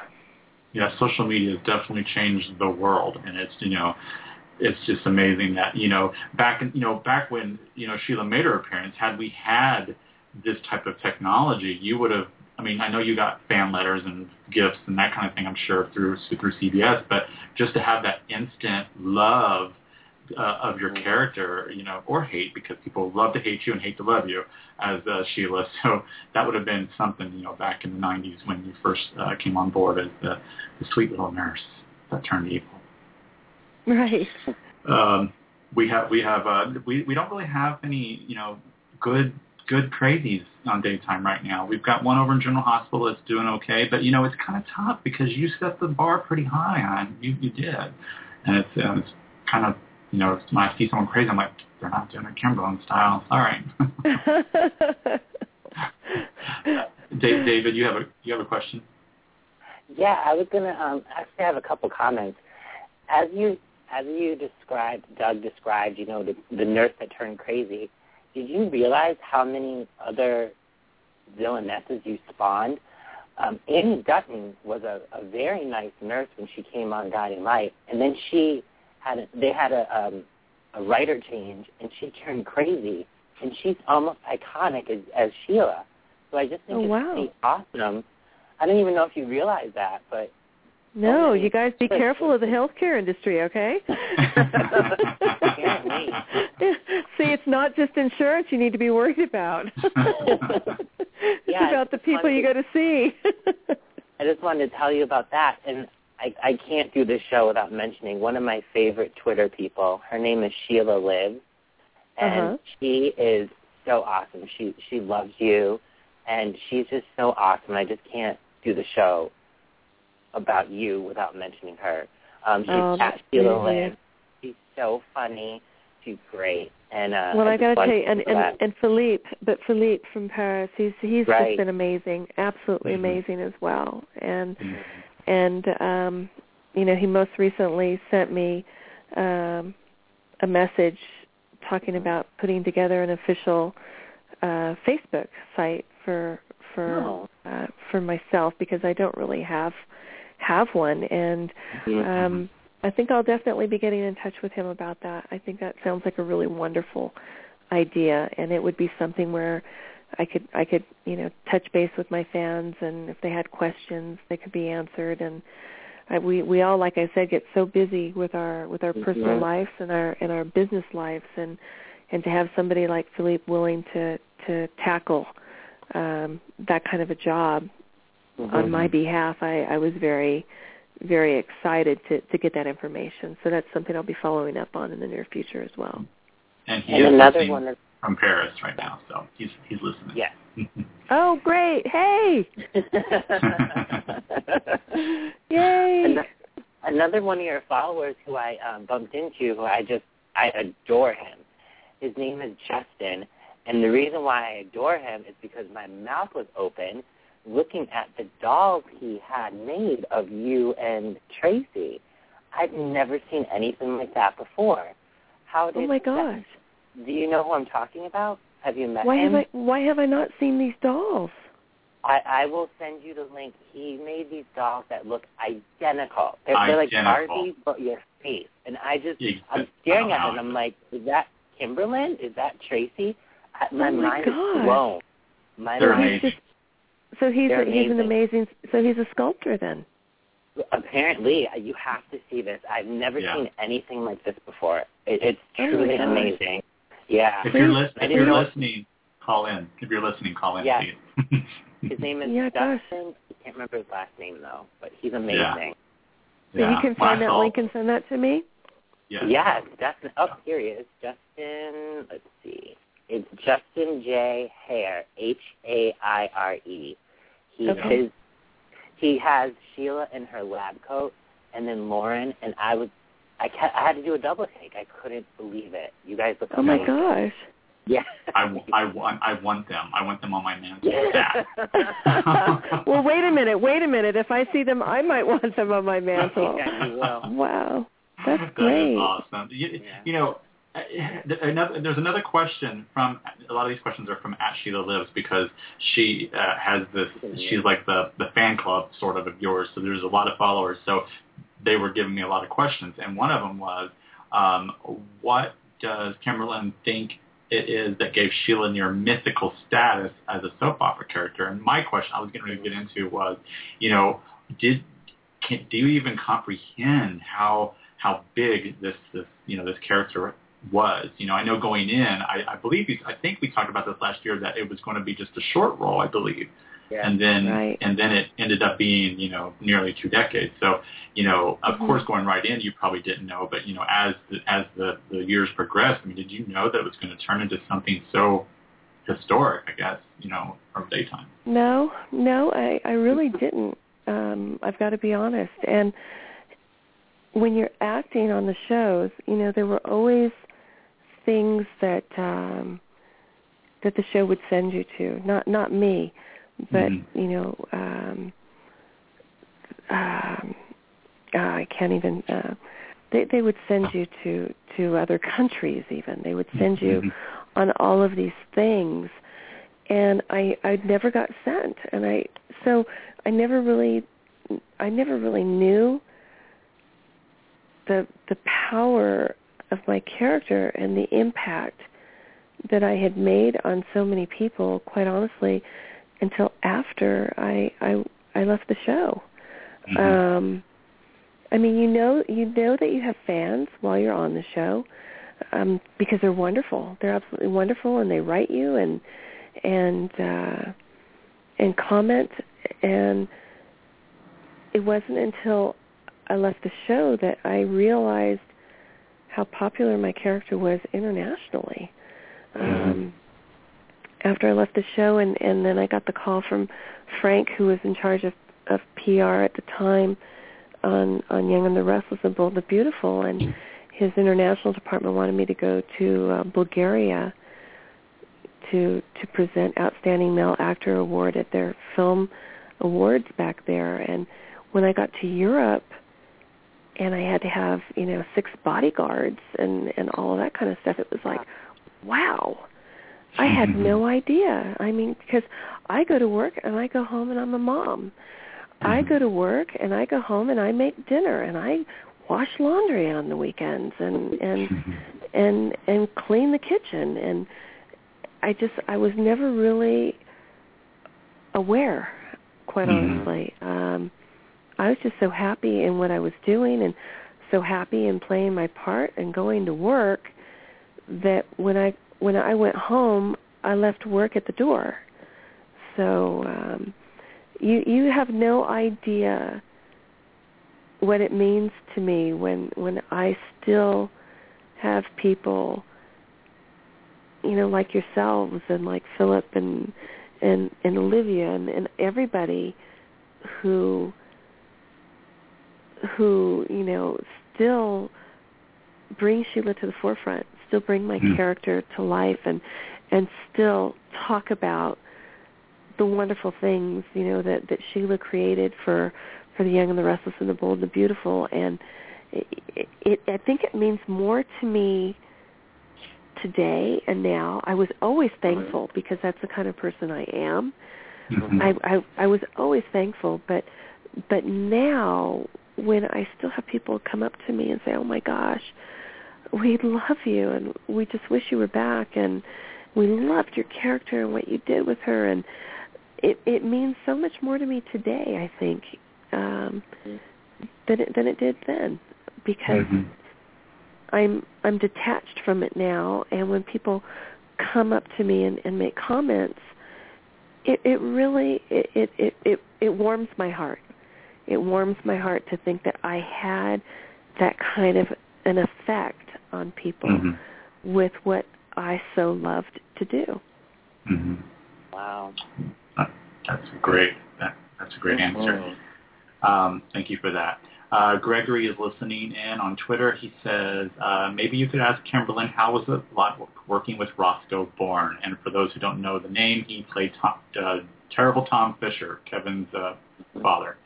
yeah. Social media has definitely changed the world, and it's you know. It's just amazing that you know back in you know back when you know Sheila made her appearance. Had we had this type of technology, you would have I mean, I know you got fan letters and gifts and that kind of thing. I'm sure through through CBS, but just to have that instant love uh, of your character, you know, or hate, because people love to hate you and hate to love you, as uh, Sheila. <laughs> So that would have been something, you know, back in the '90s when you first uh, came on board as the, the sweet little nurse that turned evil. Right. Um, we have we have uh, we we don't really have any, you know, good good crazies on daytime right now. We've got one over in General Hospital that's doing okay, but you know it's kind of tough because you set the bar pretty high on you. You did, and it's, uh, it's kind of you know when I see someone crazy, I'm like they're not doing it Kimberlin style. All right. <laughs> David, you have a you have a question? Yeah, I was gonna um, actually have a couple comments. As you as you described, Doug described, you know, the, the nurse that turned crazy did you realize how many other villainesses you spawned? Um, Annie Dutton was a, a very nice nurse when she came on Guiding Light, and then she had a, they had a um, a writer change, and she turned crazy, and she's almost iconic as, as Sheila. So I just think oh, it's wow. pretty awesome. I don't even know if you realize that, but no, you guys be careful of the healthcare industry, okay? <laughs> <laughs> <laughs> See, it's not just insurance you need to be worried about. it's yeah, about the people you go to see. I just wanted to tell you about that, and I, I can't do this show without mentioning one of my favorite Twitter people. Her name is Sheila Liv, and uh-huh. she is so awesome. She she loves you, and she's just so awesome. I just can't do the show about you without mentioning her. Um, she's oh, at Sheila Liv. She's so funny. She's great. And uh, well, I, I gotta tell you, and, and and Philippe, but Philippe from Paris, he's he's right. just been amazing, absolutely mm-hmm. amazing as well. And mm-hmm. And um, you know, he most recently sent me um, a message talking about putting together an official uh, Facebook site for for oh. uh, for myself because I don't really have have one and um I think I'll definitely be getting in touch with him about that. I think that sounds like a really wonderful idea and it would be something where I could I could, you know, touch base with my fans and if they had questions they could be answered and I, we we all like I said get so busy with our with our personal Mm-hmm. lives and our and our business lives and and to have somebody like Philippe willing to to tackle um that kind of a job Mhm. on my behalf, I, I was very, very excited to, to get that information. So that's something I'll be following up on in the near future as well. And he And another one is from Paris right now, so he's he's listening. yes. <laughs> Oh, great! Hey! <laughs> Yay! Ano- another one of your followers who I um, bumped into, who I just I adore him. His name is Justin, and the reason why I adore him is because my mouth was open looking at the dolls he had made of you and Tracy. I've never seen anything like that before. How did Oh my that- gosh. Do you know who I'm talking about? Have you met Why him? have I why have I not seen these dolls? I, I will send you the link. He made these dolls that look identical. They're, they're like Identical. Barbie, but your face. And I just, Yeah, I'm staring at don't and. I'm like, is that Kimberlin? Is that Tracy? I- My Oh my mind gosh. is blown. My They're so mind. he's amazing. just so he's They're he's an amazing. amazing so he's a sculptor then. Apparently, you have to see this. I've never Yeah. seen anything like this before. It, it's Oh truly gosh. amazing. Yeah. If you're, Please- lis- I if you're listening, call in. If you're listening, call in, Yeah. please. <laughs> His name is Yeah, gosh. Dustin. I can't remember his last name though, but he's amazing. So you can find that link and send that to me? Yeah. Yes, Justin. Oh, here he is. Justin. Let's see. It's Justin J. Haire. H A I R E. He Okay. his he has Sheila in her lab coat, and then Lauren, and I was. I ca I had to do a double take. I couldn't believe it. You guys look Oh my amazing. gosh. Yeah. I, want, I want them. I want them on my mantle. <laughs> Yeah. <laughs> well, wait a minute, wait a minute. If I see them, I might want them on my mantle. <laughs> Yeah. Wow. That's That is great. awesome. You, Yeah. you know, uh, another, there's another question from a lot of these questions are from at Sheila Lives because she uh, has this. She's like the the fan club sort of of yours. So there's a lot of followers. So they were giving me a lot of questions, and one of them was, um, what does Kimberlin think it is that gave Sheila near mythical status as a soap opera character? And my question I was getting ready to get into was, you know, did can, do you even comprehend how how big this this you know this character was? You know, I know going in, I, I believe I think we talked about this last year that it was going to be just a short role, I believe, Yeah. and then Right. and then it ended up being you know nearly two decades. So you know, of Mhm. course, going right in, you probably didn't know, but you know, as the, as the the years progressed, I mean, did you know that it was going to turn into something so historic? I guess you know, from daytime. No, no, I, I really didn't. Um, I've got to be honest. And when you're acting on the shows, you know, there were always things that um that the show would send you to. Not not me, but Mhm. you know, um um uh, I can't even uh they they would send you to to other countries even. They would send you Mhm. on all of these things and I I never got sent and I so I never really I never really knew the the power of my character and the impact that I had made on so many people quite honestly until after I I I left the show. Mhm. Um I mean, you know, you know that you have fans while you're on the show, um, because they're wonderful. They're absolutely wonderful, and they write you and and uh, and comment. And it wasn't until I left the show that I realized how popular my character was internationally. Um, after I left the show, and and then I got the call from Frank, who was in charge of of PR at the time on on Young and the Restless and Bold and Beautiful, and his international department wanted me to go to uh, Bulgaria to to present Outstanding Male Actor Award at their film awards back there. And when I got to Europe, and I had to have you know six bodyguards and and all of that kind of stuff, it was like, wow. I had <laughs> no idea. I mean, because I go to work and I go home and I'm a mom. I go to work and I go home and I make dinner and I wash laundry on the weekends and and and and clean the kitchen and I just I was never really aware quite Mhm. honestly. Um I was just so happy in what I was doing and so happy in playing my part and going to work that when I when I went home I left work at the door. So um you you have no idea what it means to me when when I still have people you know like yourselves and like Philip and and and Olivia and, and everybody who who you know still bring Sheila to the forefront, still bring my Mm. character to life, and and still talk about the wonderful things you know that that Sheila created for for the young and the restless and the bold and the beautiful, and it, it I think it means more to me today and now. I was always thankful because that's the kind of person I am. Mhm. I, I I was always thankful, but but now when I still have people come up to me and say, "Oh my gosh, we love you and we just wish you were back and we loved your character and what you did with her and it it means so much more to me today, I think, um than it than it did then because Mhm. I'm I'm detached from it now and when people come up to me and, and make comments it, it really it, it, it, it, it warms my heart. It warms my heart to think that I had that kind of an effect on people Mhm. with what I so loved to do. Mhm. Wow. Uh, That's great. That, that's a great answer. Mhm. Um, thank you for that. Uh, Gregory is listening in on Twitter. He says, uh, maybe you could ask Kimberlin, how was it like working with Roscoe Born? And for those who don't know the name, he played Tom, uh, terrible Tom Fisher, Kevin's uh, father.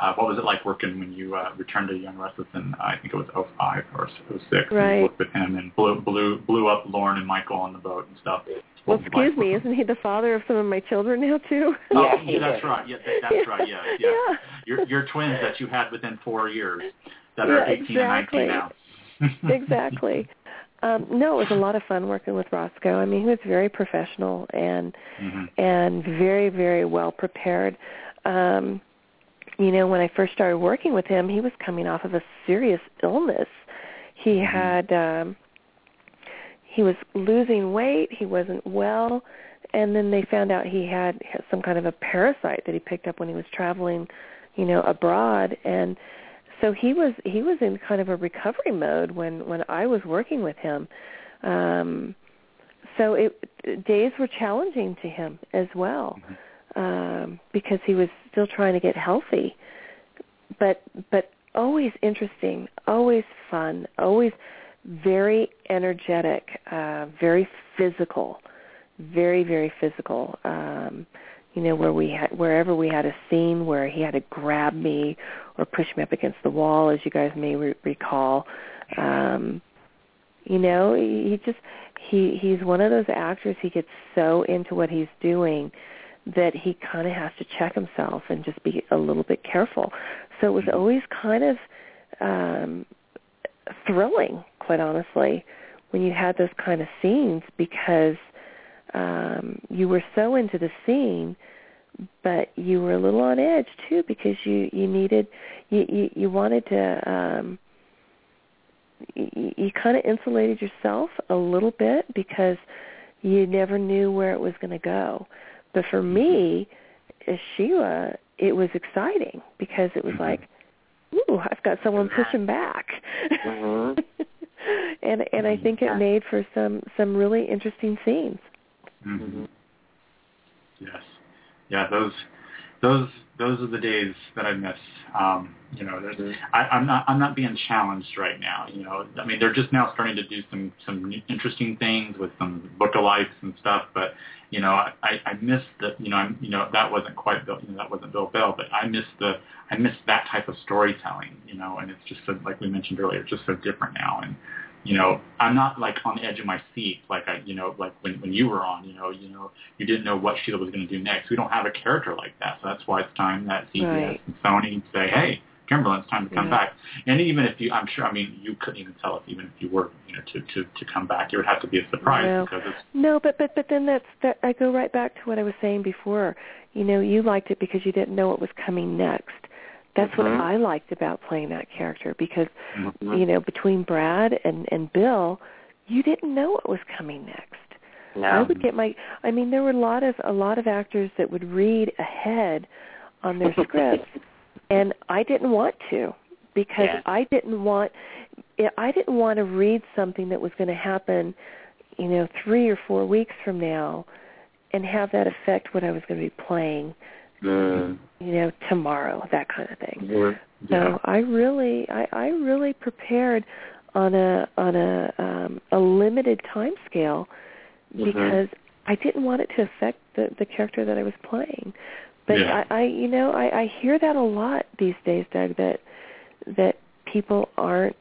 Uh, what was it like working when you uh, returned to Young Restless in, I think it was 05 or 06? Right. You worked with him and blew, blew, blew up Lauren and Michael on the boat and stuff. Well, What was it like excuse me, isn't he the father of some of my children now too? Oh, Yeah, yeah, that's did. right. Yeah, that, that's right. Yeah, yeah. Yeah. Your your twins that you had within four years that are 18 exactly. and 19 now. <laughs> exactly. Um, no, it was a lot of fun working with Roscoe. I mean, he was very professional and hmm and very, very well prepared. Um, you know, when I first started working with him, he was coming off of a serious illness. He Mhm. had um he was losing weight, he wasn't well, and then they found out he had had some kind of a parasite that he picked up when he was traveling, you know, abroad and so he was he was in kind of a recovery mode when when I was working with him. Um so it days were challenging to him as well um because he was still trying to get healthy. But but always interesting always fun always very energetic uh very physical very very physical. Um you know where we had wherever we had a scene where he had to grab me or push me up against the wall as you guys may re- recall. Um you know he, he just he he's one of those actors he gets so into what he's doing that he kind of has to check himself and just be a little bit careful so it was Mhm. always kind of um thrilling quite honestly when you had those kind of scenes because um you were so into the scene but you were a little on edge too because you you needed you you, you wanted to um you, you kind of insulated yourself a little bit because you never knew where it was going to go. But for me, as Sheila, it was exciting because it was Mhm. like, ooh, I've got someone pushing back. Mhm. <laughs> and and I think it made for some some really interesting scenes. hmm Yes. Yeah, those those those are the days that I miss. Um, you know, there's, Mhm. I, I'm not I'm not being challenged right now. You know, I mean they're just now starting to do some some interesting things with some book and stuff. But you know, I I miss the you know I'm you know that wasn't quite Bill you know, that wasn't Bill Bell, but I miss the I miss that type of storytelling. You know, and it's just so, like we mentioned earlier, it's just so different now. And you know, I'm not like on the edge of my seat like I, you know, like when when you were on, you know, you know, you didn't know what Sheila was going to do next. We don't have a character like that, so that's why it's time that CBS Right. and Sony say, hey, Kimberlin, it's time to come Yeah. back. And even if you, I'm sure, I mean, you couldn't even tell us even if you were, you know, to to to come back, it would have to be a surprise No. because it's No, but but but then that's that I go right back to what I was saying before. You know, you liked it because you didn't know what was coming next. That's Mhm. what I liked about playing that character because Mhm. you know, between Brad and and Bill, you didn't know what was coming next. No. I would get my I mean there were a lot of a lot of actors that would read ahead on their <laughs> scripts and I didn't want to because Yeah. I didn't want I didn't want to read something that was going to happen, you know, 3 or 4 weeks from now and have that affect what I was going to be playing Mm. you know, tomorrow, that kind of thing. Mm. So I really, I, I really prepared on a on a um, a limited time scale because I didn't want it to affect the the character that I was playing. But Yeah. I, I, you know, I, I hear that a lot these days, Doug. That that people aren't,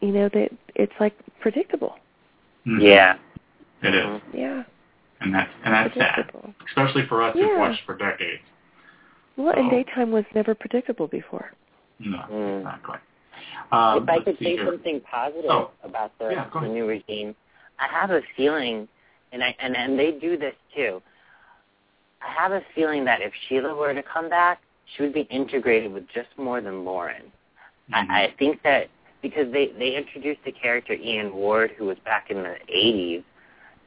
you know, that it's like predictable. Mhm. Yeah. It is. Yeah, and that's and that's sad, especially for us who've watched for decades. Well, and daytime was never predictable before. No, Mm. exactly. Um, if I could say here. something positive Oh. about the, Yeah, the new regime, I have a feeling, and I and and they do this too. I have a feeling that if Sheila were to come back, she would be integrated with just more than Lauren. Mhm. I, I think that because they they introduced the character Ian Ward, who was back in the '80s,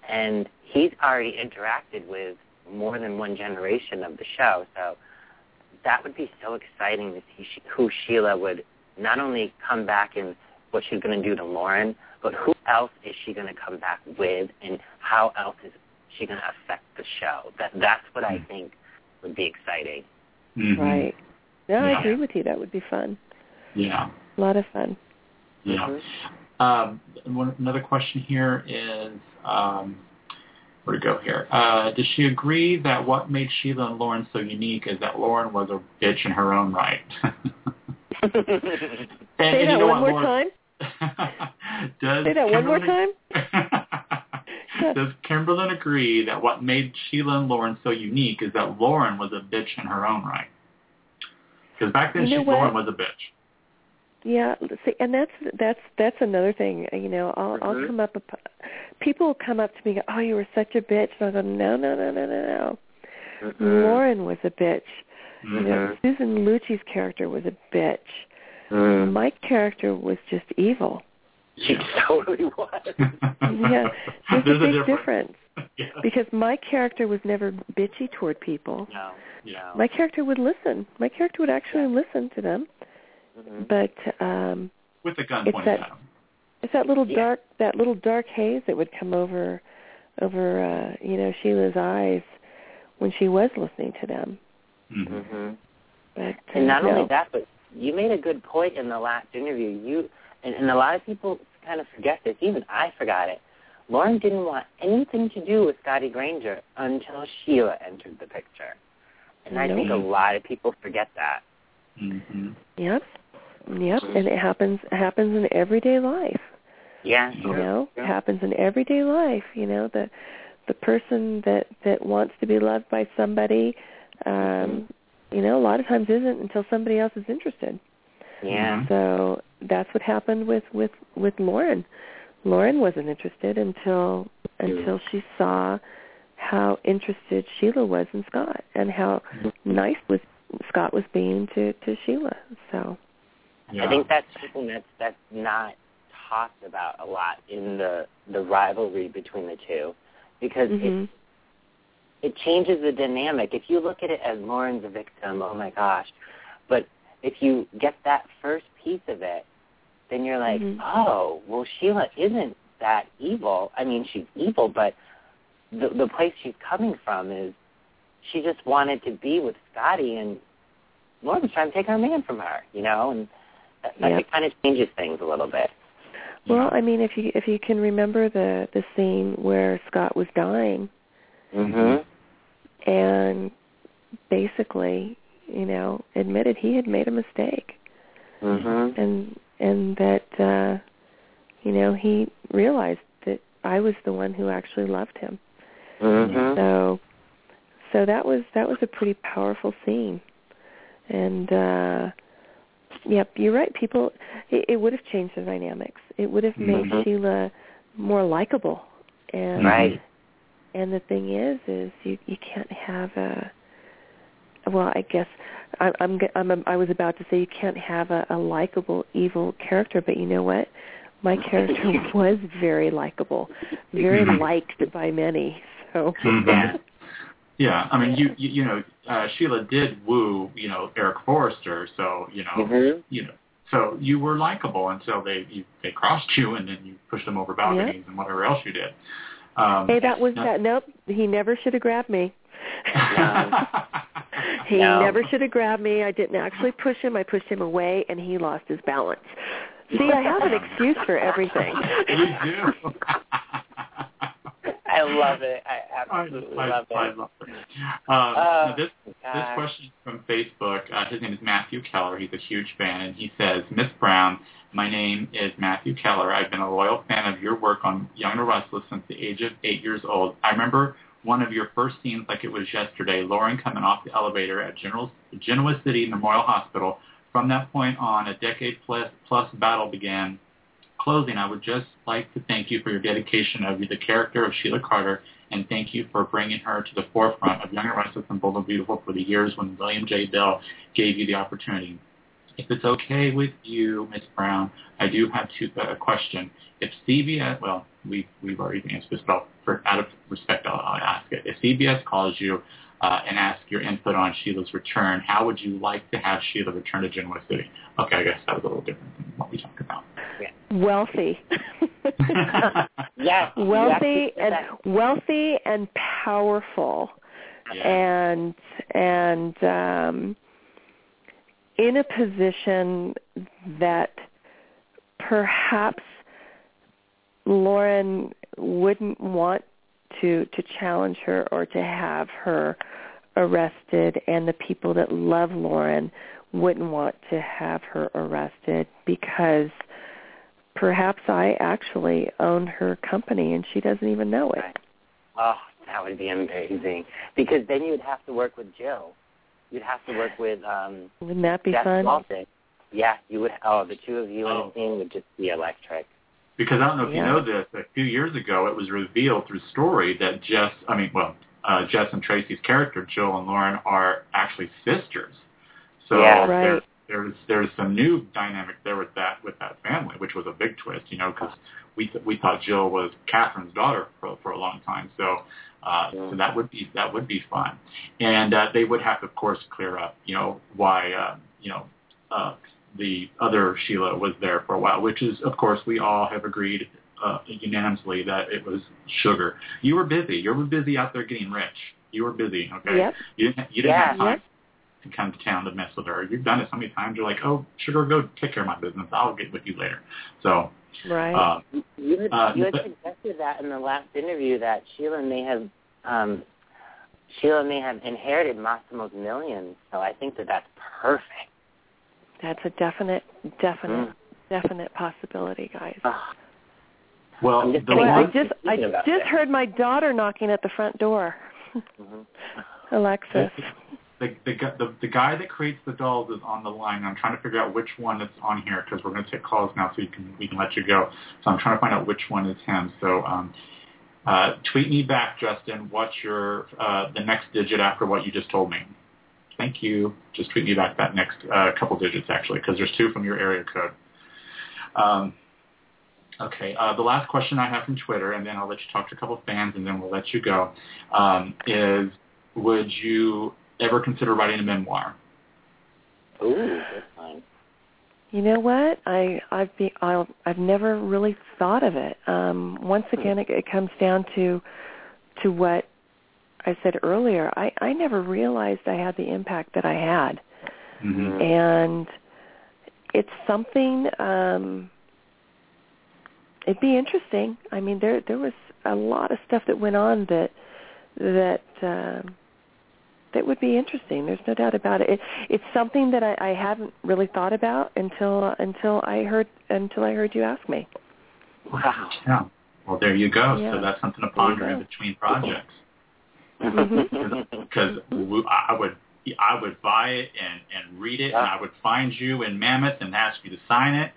and he's already interacted with more than one generation of the show. So that would be so exciting to see she, who Sheila would not only come back and what she's going to do to Lauren, but who else is she going to come back with, and how else is she going to affect the show? That that's what I think would be exciting. Mhm. Right. No, Yeah. I agree with you. That would be fun. Yeah. A lot of fun. Yeah. Mhm. Um, one, another question here is, um, where to go here? Uh, does she agree that what made Sheila and Lauren so unique is that Lauren was a bitch in her own right? and, <laughs> Say and you that know one what, more Lauren- time. <laughs> does Say that one more Kimberly- time. <laughs> Does Kimberlin agree that what made Sheila and Lauren so unique is that Lauren was a bitch in her own right? Because back then, You know she, Lauren was a bitch. Yeah, see, and that's that's that's another thing. You know, I'll I'll Mhm. come up. People will come up to me, and go, "Oh, you were such a bitch," and I go, "No, no, no, no, no, no. Mhm. Lauren was a bitch. You know, Mhm. Susan Lucci's character was a bitch. Mm. My character was just evil. She <laughs> totally was. Yeah, there's, There's a big difference. difference <laughs> Yeah. because my character was never bitchy toward people. No. Yeah. My character would listen. My character would actually listen to them, But um With the gun It's pointed that- at him. it's that little Yeah. dark that little dark haze that would come over over uh you know Sheila's eyes when she was listening to them. Mhm. Mhm. But uh, And not no. only that, but you made a good point in the last interview. You and, and a lot of people kind of forget this. Even I forgot it. Lauren didn't want anything to do with Scotty Granger until Sheila entered the picture. And I think a lot of people forget that. Mhm. Yep. Yep. And it happens happens in everyday life. Yeah. You know? It happens in everyday life, you know, the the person that that wants to be loved by somebody um you know, a lot of times isn't until somebody else is interested. Yeah. So that's what happened with with with Lauren. Lauren wasn't interested until until she saw how interested Sheila was in Scott and how nice was Scott was being to to Sheila. So Yeah. I think that's something that's that's not talked about a lot in the the rivalry between the two, because mhm. it it changes the dynamic. If you look at it as Lauren's a victim, oh my gosh, but if you get that first piece of it, then you're like, Mhm. oh, well, Sheila isn't that evil. I mean, she's evil, but the the place she's coming from is she just wanted to be with Scotty, and Lauren's trying to take her man from her, you know, and Yep. it kind of changes things a little bit. Well, I mean, if you if you can remember the the scene where Scott was dying, Mhm. and basically, you know, admitted he had made a mistake, Mhm. and and that uh, you know he realized that I was the one who actually loved him. Mhm. So, so that was that was a pretty powerful scene, and uh, yep, you're right. People, it, it would have changed the dynamics. It would have made Mhm. Sheila more likable, and Right. and the thing is, is you you can't have a. Well, I guess I, I'm I'm I was about to say you can't have a, a likable evil character, but you know what? My <laughs> character was very likable, very Mhm. liked by many. So. Yeah. Yeah, I mean, you you, you know, uh, Sheila did woo, you know, Eric Forrester, so you know, Mhm. you know, so you were likable until they you, they crossed you, and then you pushed them over balconies and whatever else you did. Um, hey, that was now- that. Nope, he never should have grabbed me. <laughs> he No. never should have grabbed me. I didn't actually push him. I pushed him away, and he lost his balance. See, I have an excuse for everything. <laughs> you do. <laughs> I love it. I I, absolutely I, love I it. love it. Um, Oh, this this question is from Facebook. Uh, his name is Matthew Keller. He's a huge fan, and he says, Miss Brown, my name is Matthew Keller. I've been a loyal fan of your work on Young and Restless since the age of eight years old. I remember one of your first scenes like it was yesterday, Lauren coming off the elevator at General, Genoa City Memorial Hospital. From that point on, a decade plus, plus battle began. Closing, I would just like to thank you for your dedication of the character of Sheila Carter and thank you for bringing her to the forefront of Young and Restless and Bold and Beautiful for the years when William J. Bell gave you the opportunity. If it's okay with you, Ms. Brown, I do have two, uh, a question. If CBS, well, we, we've already answered this, but for, out of respect, I'll, I'll ask it. If CBS calls you uh, and asks your input on Sheila's return, how would you like to have Sheila return to Genoa City? Okay, I guess that was a little different than what we talked about. Wealthy. <laughs> Yes. <laughs> wealthy and wealthy and powerful Yeah. and and um in a position that perhaps Lauren wouldn't want to to challenge her or to have her arrested and the people that love Lauren wouldn't want to have her arrested because perhaps I actually own her company and she doesn't even know it. Right. Oh, that would be amazing. Because then you would have to work with Jill. You'd have to work with um Wouldn't that be Jess fun? Walton. Yeah, you would. Oh, the two of you in Oh. a scene would just be electric. Because I don't know if Yeah. you know this, a few years ago it was revealed through story that Jess, I mean, well, uh, Jess and Tracey's character, Jill and Lauren, are actually sisters. So Yeah. There, Right. there's there's some new dynamic there with that with that family, which was a big twist, you know, because we th- we thought Jill was Katherine's daughter for for a long time. So uh, so that would be that would be fun, and uh, they would have to, of course, clear up, you know, why uh, you know. Uh, the other Sheila was there for a while, which is, of course, we all have agreed uh, unanimously that it was sugar. You were busy. You were busy out there getting rich. You were busy. Okay. Yep. You didn't. You didn't Yeah. have time to come to town to mess with her. You've done it so many times. You're like, oh, sugar, go take care of my business. I'll get with you later. So, Right. uh, You had, Uh, you had but- suggested that in the last interview that Sheila may have um, Sheila may have inherited Massimo's millions. So I think that that's perfect. That's a definite definite Mm. definite possibility, guys. Well, I'm just the Boy, I just I just that. heard my daughter knocking at the front door. mhm. <laughs> Alexis. <laughs> the, the the guy that creates the dolls is on the line. I'm trying to figure out which one is on here because we're going to take calls now, so you can we can let you go. So I'm trying to find out which one is him. So um, uh, tweet me back, Justin. What's your uh, the next digit after what you just told me? Thank you. Just tweet me back that next uh, couple digits actually, because there's two from your area code. Um, okay. Uh, the last question I have from Twitter, and then I'll let you talk to a couple fans, and then we'll let you go. Um, is would you ever consider writing a memoir? Ooh, that's fine. You know what? I I've be I'll, I've never really thought of it. Um once again it, it comes down to to what I said earlier. I I never realized I had the impact that I had. Mm-hmm. and it's something um it'd be interesting i mean there there was a lot of stuff that went on that that um that would be interesting there's no doubt about it, it it's something that i i haven't really thought about until until i heard until i heard you ask me Wow. Yeah. Well, there you go. Yeah. So that's something to ponder in between projects. Mm-hmm. <laughs> Because I would, I would buy it and and read it, and I would find you in Mammoth and ask you to sign it.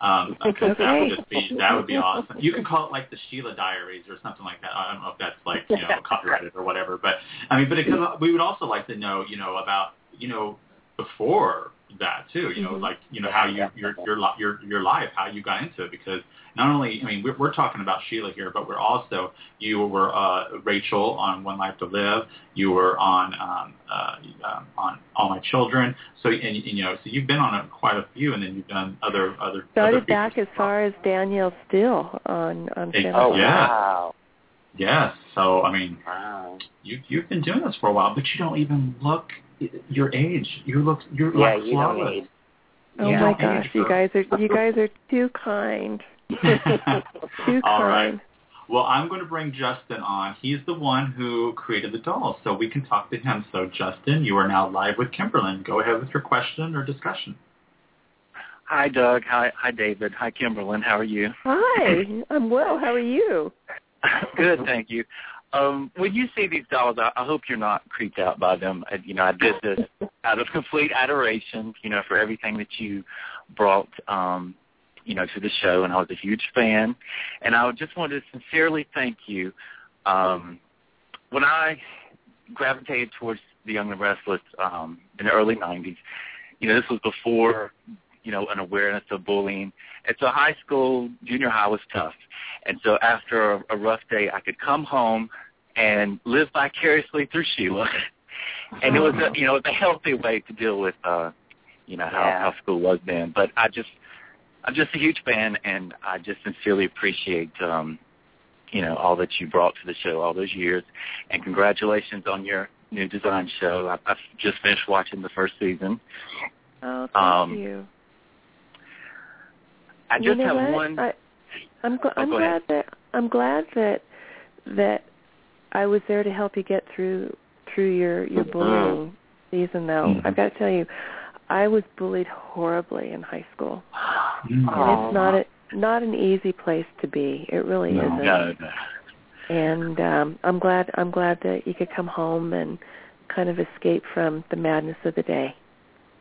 Um, <laughs> because that would Okay. just be that would be awesome. You can call it like the Sheila Diaries or something like that. I don't know if that's like you know copyrighted or whatever, but I mean, but it, we would also like to know you know about you know before that too. You know, Mhm. like you know how you your your li- your your life, how you got into it. Because not only I mean we're, we're talking about Sheila here, but we're also you were uh, Rachel on One Life to Live. You were on um, uh, um, on All My Children. So and, and you know so you've been on a, quite a few, and then you've done other other other started back as far as danielle still on on Hey, Channel Oh Five. Yeah. wow. Yes. So I mean Wow. you you've been doing this for a while, but you don't even look your age. You look. You're Yeah, like you flawless. need. Oh Yeah. my gosh, you guys are you <laughs> guys are too kind. <laughs> Too All right. kind. Well, I'm going to bring Justin on. He's the one who created the dolls, so we can talk to him. So, Justin, you are now live with Kimberlin. Go ahead with your question or discussion. Hi, Doug. Hi, hi, David. Hi, Kimberlin. How are you? Hi, I'm well. How are you? <laughs> Good, thank you. Um, when you see these dolls, I, I hope you're not creeped out by them. I, you know, I did this out of complete adoration, you know, for everything that you brought, um, you know, to the show, and I was a huge fan. And I just wanted to sincerely thank you. Um, when I gravitated towards the Young and Restless um, in the early '90s, you know, this was before, you know, an awareness of bullying. And so high school, junior high was tough. And so after a, a rough day, I could come home and live vicariously through Sheila. <laughs> and it was, a, you know, it was a healthy way to deal with, uh, you know, how, Yeah. how school was then. But I just, I'm just a huge fan, and I just sincerely appreciate, um, you know, all that you brought to the show all those years. And congratulations on your new design show. I, I've just finished watching the first season. Oh, thank Um, you. I You know have what? one. I, I'm gl- Oh, I'm glad ahead. that I'm glad that that I was there to help you get through through your your Mm-hmm. bullying season. Though Mhm. I've got to tell you, I was bullied horribly in high school, and it's not a not an easy place to be. It really No. isn't. no, no. And um, I'm glad I'm glad that you could come home and kind of escape from the madness of the day.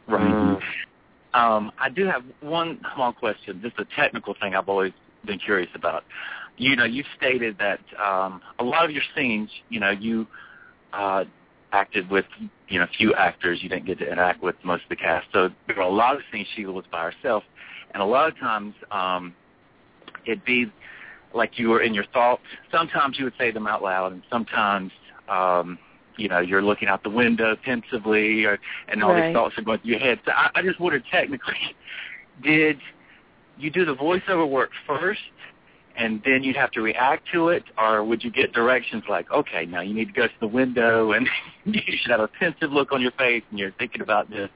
Right. Um, I do have one small question. Just a technical thing I've always been curious about. You know, you've stated that um, a lot of your scenes, you know, you uh, acted with, you know, a few actors. You didn't get to interact with most of the cast. So there were a lot of scenes Sheila was by herself, and a lot of times um, it'd be like you were in your thoughts. Sometimes you would say them out loud, and sometimes. Um, you know, you're looking out the window pensively, or, and all Right. these thoughts are going through your head. So I, I just wondered, technically, <laughs> did you do the voiceover work first, and then you'd have to react to it, or would you get directions like, okay, now you need to go to the window, <laughs> and you should have a pensive look on your face, and you're thinking about this.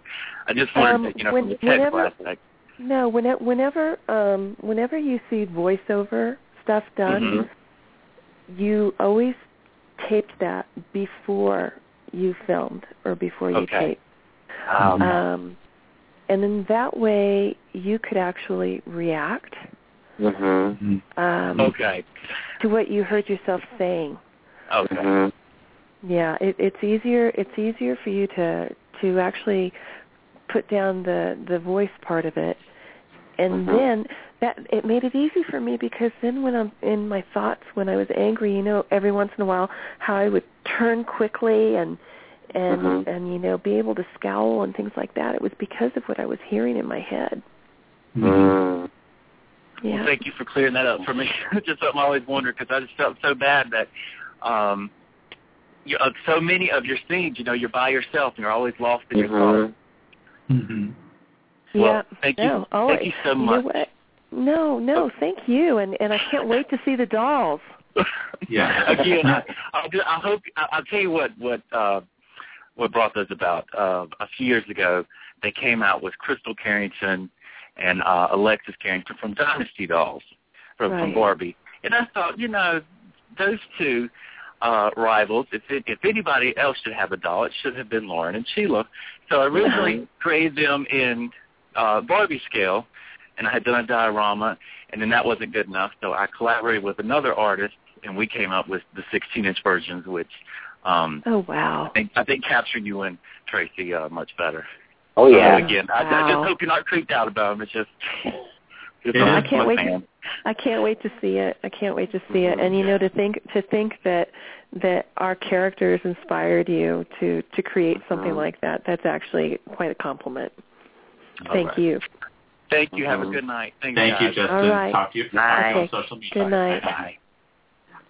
I just wondered, Um, that, you know, when- from the technical whenever- aspect. No, whenever whenever um whenever you see voiceover stuff done, Mhm. you always taped that before you filmed or before you Okay. taped. Um, Um and then that way you could actually react Mhm. um okay. to what you heard yourself saying. Okay. Mhm. Yeah, it, it's easier. It's easier for you to to actually put down the the voice part of it, and Mhm. then that it made it easy for me because then when I'm in my thoughts when I was angry, you know, every once in a while how I would turn quickly and and Mhm. and you know be able to scowl and things like that. It was because of what I was hearing in my head. Mm. Yeah. Well, thank you for clearing that up for me. <laughs> Just something I always wondered because I just felt so bad that um, you, uh, so many of your scenes, you know, you're by yourself and you're always lost in your thoughts. Mhm. Hmm yeah. Well, thank you. No, oh, Thank you so you know much. what? No, no, thank you, and and I can't wait to see the dolls. <laughs> Yeah. Again, I, I'll, do, I hope I- I'll tell you what what uh, what brought those about. Uh, a few years ago, they came out with Krystle Carrington and uh, Alexis Carrington from Dynasty Dolls from, from Barbie, and I thought, you know, those two uh, rivals. If it, if anybody else should have a doll, it should have been Lauren and Sheila. So I originally created them in uh, Barbie scale, and I had done a diorama, and then that wasn't good enough. So I collaborated with another artist, and we came up with the 16-inch versions, which um, Oh wow. I think I think captured you and Tracey uh, much better. Oh yeah. So again, I, I just hope you're not creeped out about them. It's just. <laughs> just Yeah, I'm I a can't wait to- fan. I can't wait to see it. I can't wait to see it. And you know, to think to think that that our characters inspired you to to create something Mhm. like that. That's actually quite a compliment. All Thank right. you. Thank you. Have a Mhm. good night. Thanks, Thank you. Justin. All right. Talk to you, talk to on social media. Good night. Bye.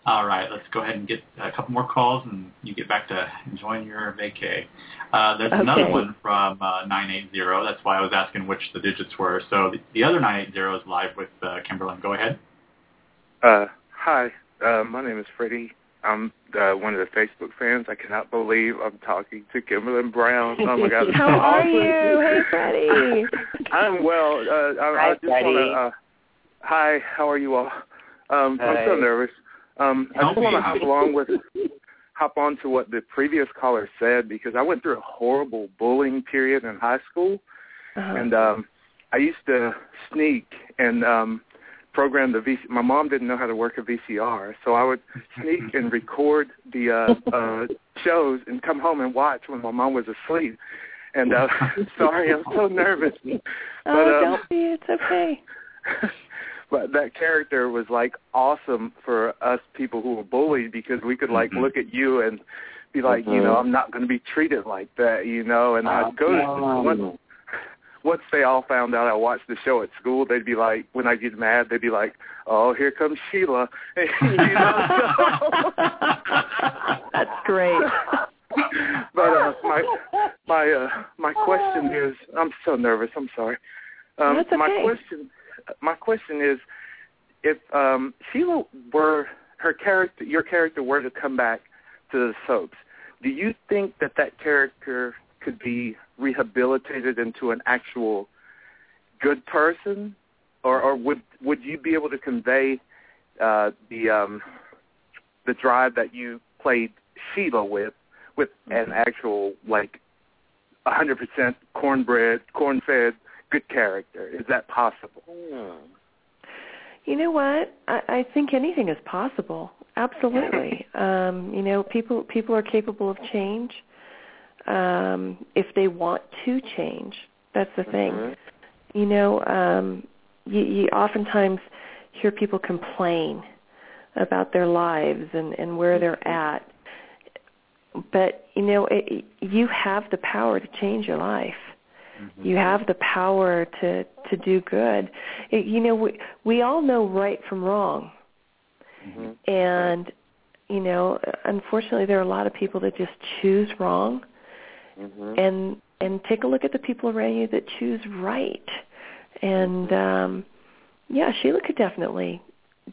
All right, let's go ahead and get a couple more calls, and you get back to enjoying your vacay. Uh, there's another one from uh, 980. That's why I was asking which the digits were. So the, the other 980 is live with uh, Kimberlin. Go ahead. Uh, hi, uh, my name is Freddie I'm uh, one of the Facebook fans. I cannot believe I'm talking to Kimberly Brown. Oh my God! <laughs> How are you? Hey, Freddie. <laughs> I'm well. Uh, I, Hi, I just want to. Uh, hi, how are you all? Um, I'm so nervous. Um, I just want to hop along with, hop on to what the previous caller said because I went through a horrible bullying period in high school, Uh-huh. and um, I used to sneak and um, program the VC. My mom didn't know how to work a VCR, so I would sneak and <laughs> record the uh, uh, shows and come home and watch when my mom was asleep. And uh, <laughs> sorry, I'm so nervous. <laughs> oh, but, um, don't be. It's okay. but that character was like awesome for us people who were bullied because we could like Mhm. look at you and be like, you know, I'm not going to be treated like that, you know. And I'd go to once, once they all found out I watched the show at school, they'd be like, when I get mad, they'd be like, "Oh, here comes Sheila," <laughs> you know. That's great. <laughs> but uh, my my uh, my question is, I'm so nervous. I'm sorry. Um, That's My question my question is, if um, Sheila were her character, your character were to come back to the soaps, do you think that that character could be rehabilitated into an actual good person, or, or would would you be able to convey uh, the um, the drive that you played Sheila with with an actual like a hundred percent cornbread, corn fed, good character? Is that possible? Hmm. You know what? I, I think anything is possible. Absolutely. <laughs> um, you know, people people are capable of change um, if they want to change. That's the thing. Mhm. You know, um, you, you oftentimes hear people complain about their lives and, and where they're at. But you know, it, you have the power to change your life. You have the power to to do good. It, you know, we we all know right from wrong, Mhm. and you know, unfortunately, there are a lot of people that just choose wrong. Mhm. And and take a look at the people around you that choose right. And um, yeah, Sheila could definitely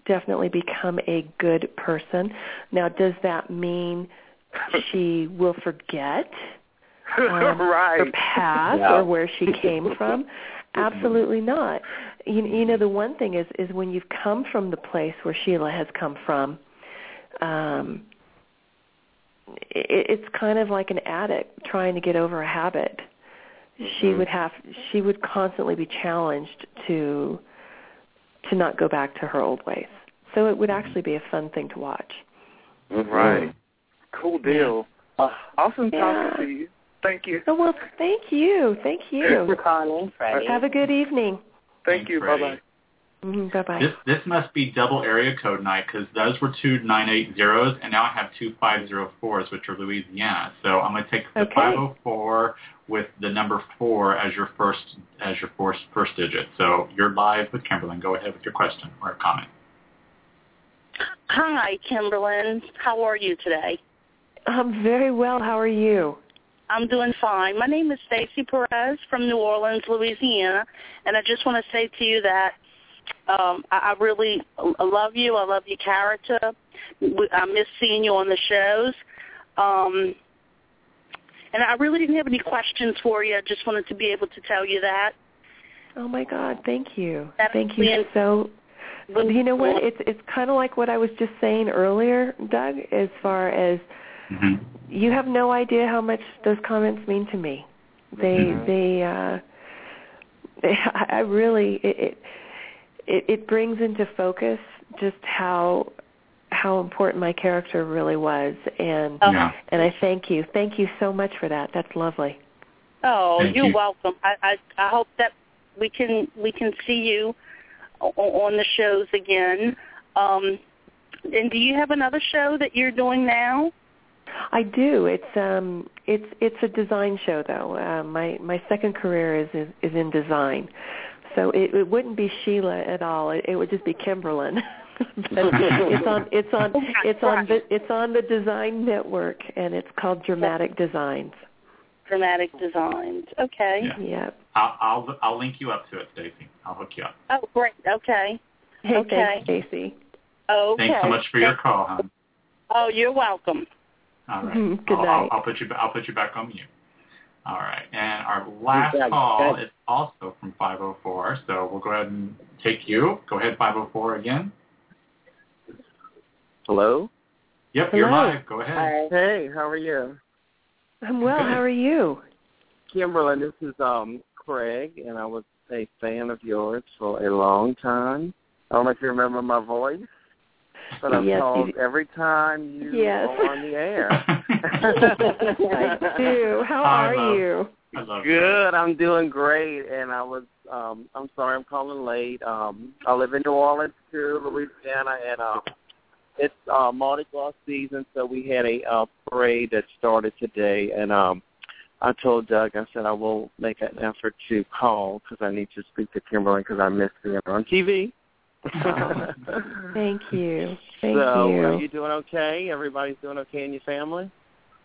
definitely become a good person. Now, does that mean <laughs> she will forget? um, <laughs> right. her past Yeah. or where she came from? <laughs> Absolutely not. You, you know, the one thing is is when you've come from the place where Sheila has come from, um, it, it's kind of like an addict trying to get over a habit. She Mhm. would have she would constantly be challenged to to not go back to her old ways. So it would actually be a fun thing to watch. Right. Cool deal. Oh, Awesome Yeah. talking to you. Thank you. So well, thank you, thank <laughs> thanks for you. calling, Freddie. Have a good evening. Thank Thanks, you. Bye Freddie. bye. Mm-hmm, bye bye. This this must be double area code night because those were two nine eight zeros, and now I have two five zero fours, which are Louisiana. So I'm going to take the Okay. five zero four with the number four as your first as your first first digit. So you're live with Kimberlin. Go ahead with your question or comment. Hi, Kimberlin. How are you today? I'm very well. How are you? I'm doing fine. My name is Stacy Perez from New Orleans, Louisiana, and I just want to say to you that um, I, I really love you. I love your character. I miss seeing you on the shows. Um, and I really didn't have any questions for you. I just wanted to be able to tell you that. Oh my God, thank you. That's Thank you being- so you know what? It's it's kind of like what I was just saying earlier, Doug, as far as Mm-hmm. you have no idea how much those comments mean to me. They Mhm. they uh they, <laughs> I I really it, it it it brings into focus just how how important my character really was and Yeah. and I thank you. Thank you so much for that. That's lovely. Oh, Thank you're you. welcome. I, I I hope that we can we can see you o- on the shows again. Um, and do you have another show that you're doing now? I do. It's um it's it's a design show though. Uh, my my second career is is, is in design. So it, it wouldn't be Sheila at all. It, it would just be Kimberlin. <laughs> but it's on it's on it's on the it's on the Design Network and it's called Dramatic Designs. Dramatic Designs. Okay. Yeah. Yep. I'll, I'll I'll link you up to it, Stacy. I'll hook you up. Oh, great. Okay. Hey, Okay. thanks, Stacy. Okay. Thanks so much for your call, hon. Oh, you're welcome. All right. <laughs> Good I'll, night. I'll, I'll put you. I'll put you back on mute. All right. And our last Good. call is also from 504. So we'll go ahead and take you. Go ahead, 504 again. Hello. Yep, you're live. Go ahead. Hi. Hey, how are you? I'm well. Good. How are you? Kimberly, this is um Craig, and I was a fan of yours for a long time. I don't know if you remember my voice, but I've Yes, called you- every time you Yes. are on the air. <laughs> I do. How I are love- you? I love Good, I'm doing great, and I was um I'm sorry I'm calling late. Um I live in New Orleans too, Louisiana, and um it's uh Mardi Gras season, so we had a uh, parade that started today, and um I told Doug I said I will make an effort to call because I need to speak to Kimberly because I missed being on TV. <laughs> Thank you. Thank so you. are you doing okay? Everybody's doing okay in your family?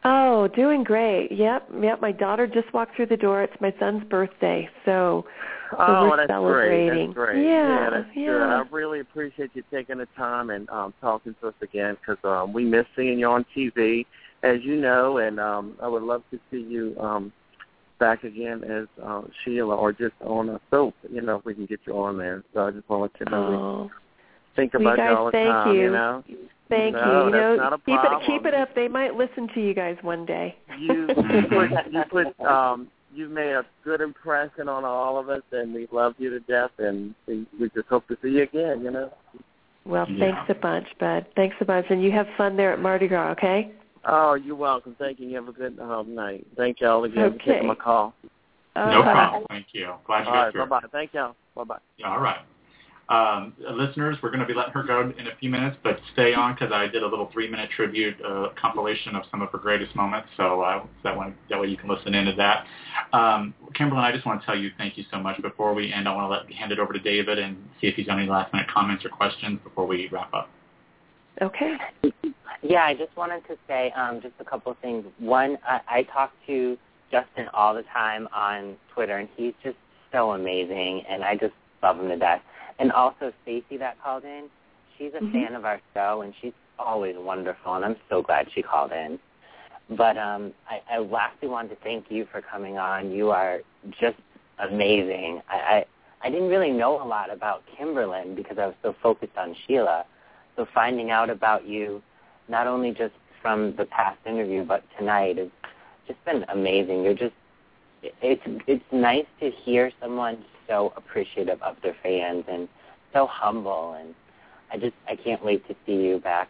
Oh, doing great. Yep, yep. My daughter just walked through the door. It's my son's birthday, so so Oh, we're that's celebrating. great. That's great. Yeah, that's yeah. good. I really appreciate you taking the time and um, talking to us again because um, we miss seeing you on TV, as you know, and um, I would love to see you um, back again as uh, Sheila or just on a soap. You know, if we can get you on there. So I just want to let you know Oh, think about you you guys, all the thank time. you. know, thank No, you. You that's know, not a keep it problem. keep it up. They might listen to you guys one day. you you put you put um you've made a good impression on all of us and we love you to death and we, we just hope to see you again, you know. Well, Yeah. thanks a bunch, bud. Thanks a bunch, and you have fun there at Mardi Gras, okay? Oh, you're welcome. Thank you. You have a good um, night. Thank y'all again for Okay. taking my call. No Uh, problem. Thank you. Glad you All got right, through. bye bye. Thank y'all. Bye bye. Yeah, all right. Um, listeners, we're going to be letting her go in a few minutes, but stay on because I did a little three-minute tribute uh, compilation of some of her greatest moments, so uh, that, one, that way you can listen into that. Um, Kimberly, I just want to tell you thank you so much. Before we end, I want to let hand it over to David and see if he's got any last-minute comments or questions before we wrap up. Okay. Yeah, I just wanted to say um, just a couple of things. One, I, I talk to Justin all the time on Twitter, and he's just so amazing, and I just love him to death. And also Stacy that called in, she's a Mhm. fan of our show, and she's always wonderful, and I'm so glad she called in. But um, I, I lastly wanted to thank you for coming on. You are just amazing. I, I I didn't really know a lot about Kimberlin because I was so focused on Sheila. So finding out about you, not only just from the past interview, but tonight, has just been amazing. You're just it's it's nice to hear someone so appreciative of their fans and so humble and I just I can't wait to see you back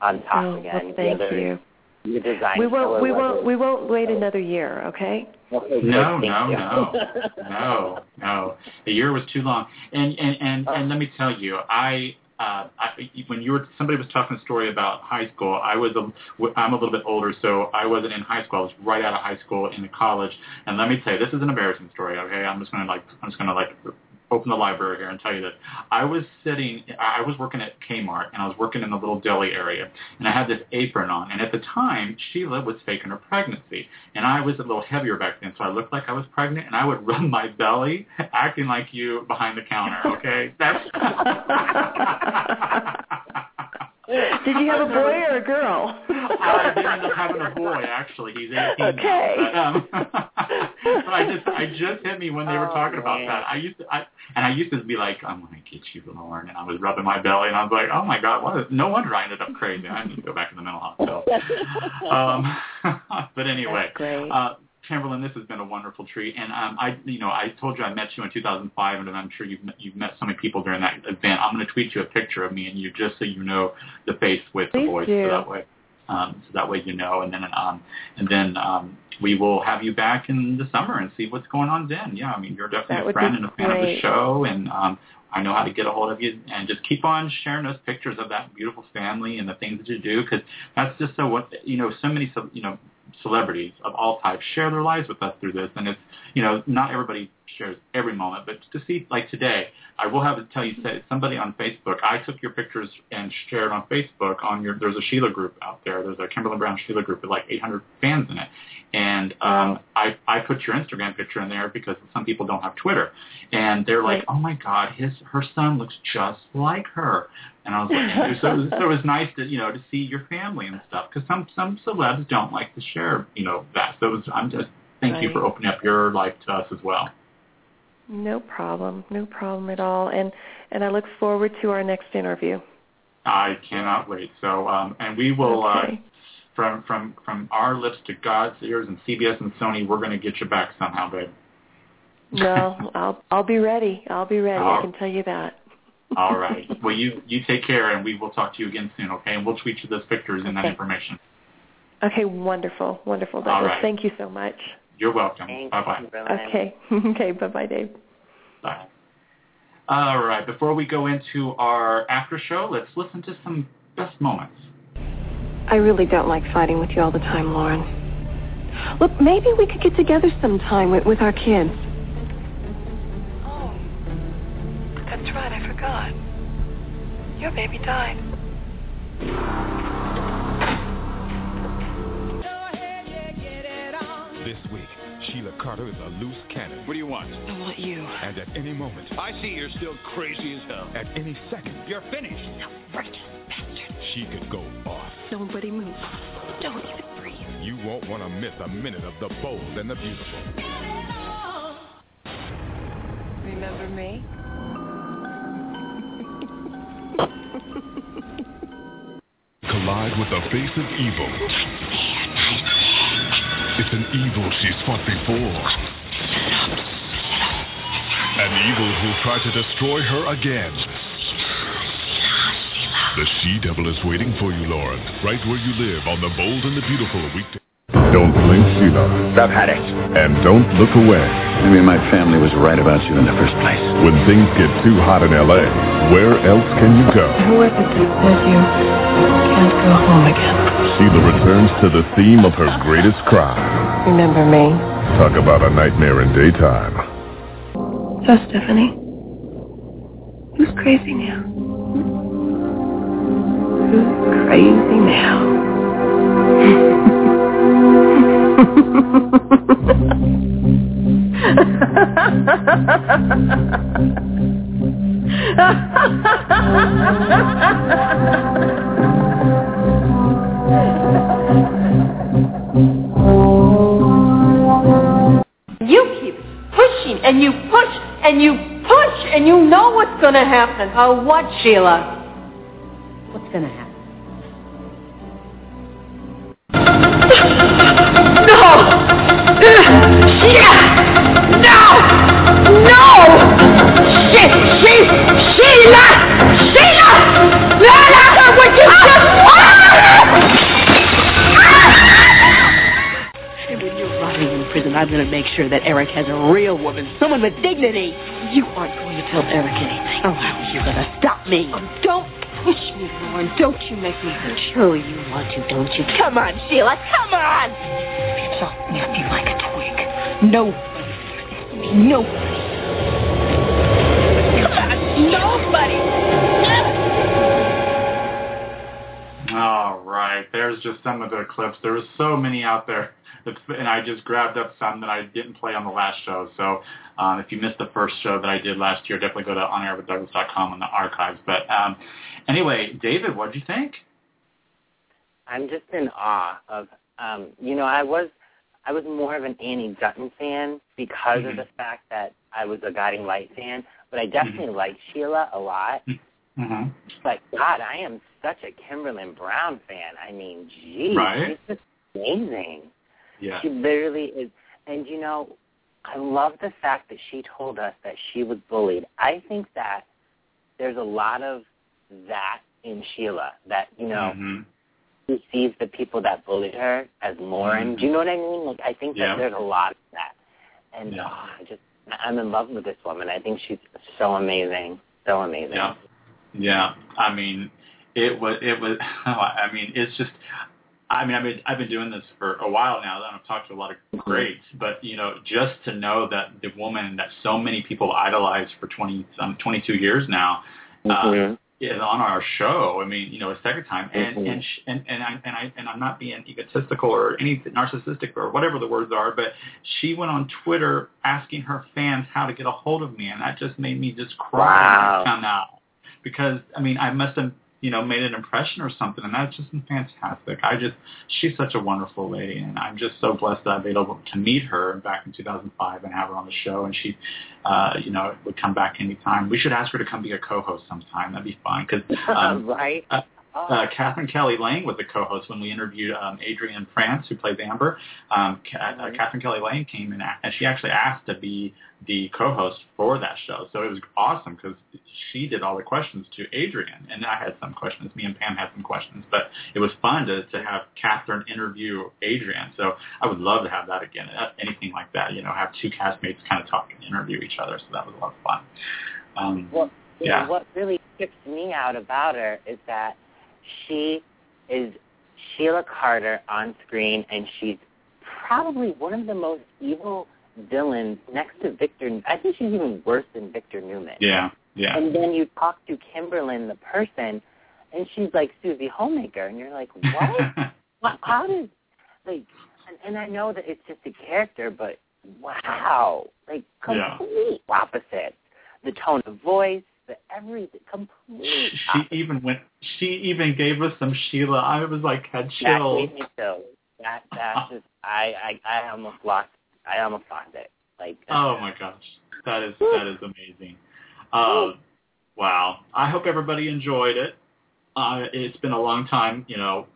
on top Oh, again. well, thank whether you. You design We won't we won't we won't wait another year, okay? Okay, No, no, no, no, no. <laughs> The year was too long. And and and, and oh. let me tell you, I. Uh, I, when you were somebody was talking a story about high school, I was a, I'm a little bit older, so I wasn't in high school. I was right out of high school into college. And let me tell you, this is an embarrassing story. Okay, I'm just gonna like I'm just gonna like open the library here and tell you this. I was sitting, I was working at Kmart, and I was working in the little deli area, and I had this apron on. And at the time, Sheila was faking her pregnancy, and I was a little heavier back then, so I looked like I was pregnant, and I would <laughs> rub my belly, acting like you behind the counter. Okay, that's. <laughs> <laughs> <laughs> Did you have a boy or a girl? I did end up having a boy. Actually, he's 18 Okay. now. But, um, <laughs> but I just, I just hit me when they were Oh, talking about man. that. I used to, I, and I used to be like, I'm gonna get you, Lauren, and I was rubbing my belly, and I was like, oh my god, what? Is, no wonder I ended up crazy. I need to go back to the mental hospital. <laughs> um, but anyway, uh, Kimberlin, this has been a wonderful treat, and um, I, you know, I told you I met you in 2005, and I'm sure you've met, you've met so many people during that event. I'm going to tweet you a picture of me and you just so you know the face with the voice, do. so that way, um, so that way you know, and then um, and then um, we will have you back in the summer and see what's going on then. Yeah, I mean, you're definitely a friend and a fan of the show, and um, I know how to get a hold of you, and just keep on sharing those pictures of that beautiful family and the things that you do, because that's just so what you know. So many, ce- you know, celebrities of all types share their lives with us through this, and it's you know not everybody shares every moment, but to see like today, I will have to tell you say somebody on Facebook. I took your pictures and shared on Facebook on your. There's a Sheila group out there. There's a Kimberly Brown Sheila group with like 800 fans in it, and um, I I put your Instagram picture in there because some people don't have Twitter, and they're like, oh my God, his her son looks just like her. And I was like, so, it was, so it was nice to you know to see your family and stuff because some some celebs don't like to share you know that. So it was, I'm just thank you for opening up your life to us as well. No problem. No problem at all. And and I look forward to our next interview. I cannot wait. So um, and we will uh, from from from our lips to God's ears and CBS and Sony, we're going to get you back somehow, babe. No, <laughs> I'll I'll be ready. I'll be ready. I can tell you that. <laughs> All right. <laughs> Well, you you take care, and we will talk to you again soon. Okay, and we'll tweet you those pictures and that information. Okay, wonderful, wonderful. All Douglas. right. Thank you so much. You're welcome. Thank Bye bye. you, Okay, <laughs> okay. Bye, bye, Dave. Bye. All right. Before we go into our after show, let's listen to some best moments. I really don't like fighting with you all the time, Lauren. Look, maybe we could get together sometime with, with our kids. Oh, that's right. I forgot. Your baby died. This week, Sheila Carter is a loose cannon. What do you want? I want you. And at any moment, I see you're still crazy as hell. at any second, You're finished. Righteous bastard. she could go off. Nobody move. Don't even breathe. You won't want to miss a minute of the bold and the beautiful. Remember me? collide with the face of evil. It's an evil she's fought before. An evil who'll try to destroy her again. The she-devil is waiting for you, Lauren, right where you live on The Bold and the Beautiful weekday. Don't blink, Sheila. I've had it. And don't look away. I mean, my family was right about you in the first place. When things get too hot in L.A., where else can you go? Whoever did with you can't go home again. Sheila returns to the theme of her greatest crime. Remember me? Talk about a nightmare in daytime. So, Stephanie, who's crazy now? Who's crazy now? <laughs> You keep pushing and you push and you push and you know what's going to happen. Oh, what, Sheila? What's going to happen? <laughs> No! <laughs> No! No! She, she! I'm going to make sure that Eric has a real woman, someone with dignity. You aren't going to tell Eric anything. Oh, how are you going to stop me? Oh, don't push me, Lauren. Don't you make me hurt. Sure you want to, don't you? Come on, Sheila. Come on. Talking at me like a twig. No. Nobody. Come on, nobody. All right. There's just some of the clips. There was so many out there. It's, and I just grabbed up some that I didn't play on the last show. So um, if you missed the first show that I did last year, definitely go to onairwithdouglas.com on the archives. But um, anyway, David, what did you think? I'm just in awe of um you know, I was I was more of an Annie Dutton fan because of Mhm. the fact that I was a Guiding Light fan, but I definitely liked Sheila a lot. Mm-hmm. But God, I am such a Kimberlin Brown fan. I mean, geez, Right. just amazing. Yeah. She literally is. And you know, I love the fact that she told us that she was bullied. I think that there's a lot of that in Sheila. That you know, Mhm. she sees the people that bullied her as Lauren. Mhm. Do you know what I mean? Like I think Yeah. that there's a lot of that. And Yeah. oh, I just I'm in love with this woman. I think she's so amazing. So amazing. Yeah. Yeah. I mean, it was, it was, <laughs> I mean, it's just, I mean, I mean, I've been doing this for a while now, and I've talked to a lot of greats, but, you know, just to know that the woman that so many people idolize for 20, um, 22 years now, uh, Mhm. is on our show. I mean, you know, a second time, and Mhm. and sh- and and I and I and I'm not being egotistical or any narcissistic or whatever the words are, but she went on Twitter asking her fans how to get a hold of me, and that just made me just cry Wow. I out. because I mean I must have you know made an impression or something, and that's just fantastic. I just she's such a wonderful lady, and I'm just so blessed that I've been able to meet her back in 2005 and have her on the show, and she, uh, you know, would come back anytime. We should ask her to come be a co-host sometime. That'd be fun because <laughs> um, right. Uh, uh, Katherine Kelly Lang was the co-host when we interviewed um, Adrienne Frantz, who plays Amber. Um, uh, Katherine Kelly Lang came in, and she actually asked to be the co-host for that show. So it was awesome because she did all the questions to Adrienne, and I had some questions. Me and Pam had some questions, but it was fun to, to have Katherine interview Adrienne. So I would love to have that again. Uh, Anything like that, you know, have two castmates kind of talk and interview each other. So that was a lot of fun. Um, Well, yeah. know, what really trips me out about her is that she is Sheila Carter on screen, and she's probably one of the most evil villains next to Victor. I think she's even worse than Victor Newman. Yeah, yeah. And then you talk to Kimberlin, the person, and she's like Susie Homemaker, and you're like, what? <laughs> Well, How does like? And, and I know that it's just a character, but wow, like Yeah. complete opposites. The tone of voice, the everything, complete. she even went. She even gave us some Sheila. I was like had That chills. made me so. That that's just I I I almost lost. I almost lost it. Like Oh my gosh, that is that is amazing. Uh, wow. I hope everybody enjoyed it. Uh, it's been a long time, you know,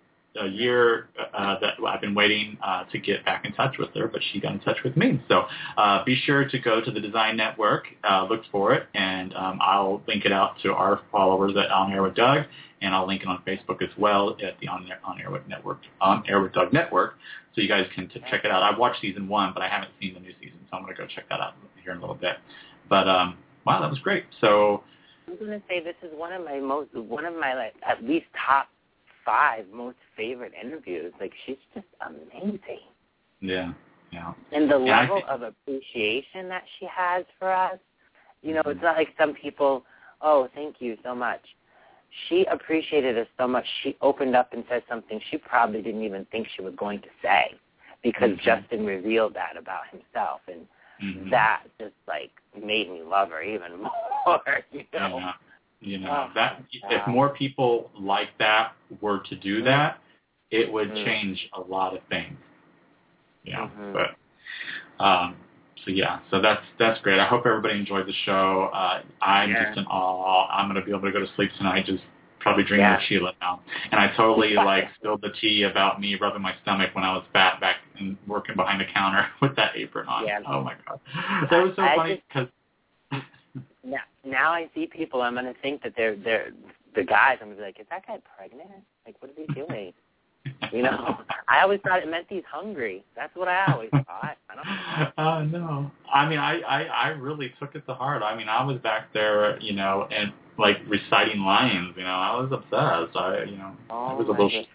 a year uh, that I've been waiting uh, to get back in touch with her, but she got in touch with me. So uh, be sure to go to the Design Network, uh, look for it, and um, I'll link it out to our followers at On Air with Doug, and I'll link it on Facebook as well at the On Air, on Air with Network, On Air with Doug Network, so you guys can t- check it out. I've watched season one, but I haven't seen the new season, so I'm going to go check that out here in a little bit. But um, wow, that was great. So I'm gonna say this is one of my most one of my like at least top five most favorite interviews. Like she's just amazing. yeah, yeah. and the level think- of appreciation that she has for us. You know, it's not like some people, oh, thank you so much. She appreciated us so much. She opened up and said something she probably didn't even think she was going to say because Mhm. Justin revealed that about himself, and Mhm. that just like made me love her even <laughs> more. You know, Yeah. You know, Oh, that if more people like that were to do that, it would Mhm. change a lot of things. Yeah. Mhm. But um so yeah, so that's that's great. I hope everybody enjoyed the show. Uh I'm Yeah. just in awe. I'm gonna be able to go to sleep tonight just probably dreaming Yeah. of Sheila now. And I totally <laughs> like spilled the tea about me rubbing my stomach when I was fat back and working behind the counter <laughs> with that apron on. Yeah. Oh my god. That was so I funny because now, now I see people. I'm gonna think that they're they're the guys. I'm gonna be like, is that guy pregnant? Like, what is he doing? You know, I always thought it meant he's hungry. That's what I always thought. I don't. <laughs> Uh, no. I mean, I, I, I really took it to heart. I mean, I was back there, you know, and like reciting lines, you know, I was obsessed. I, you know, Oh, it was a little, goodness.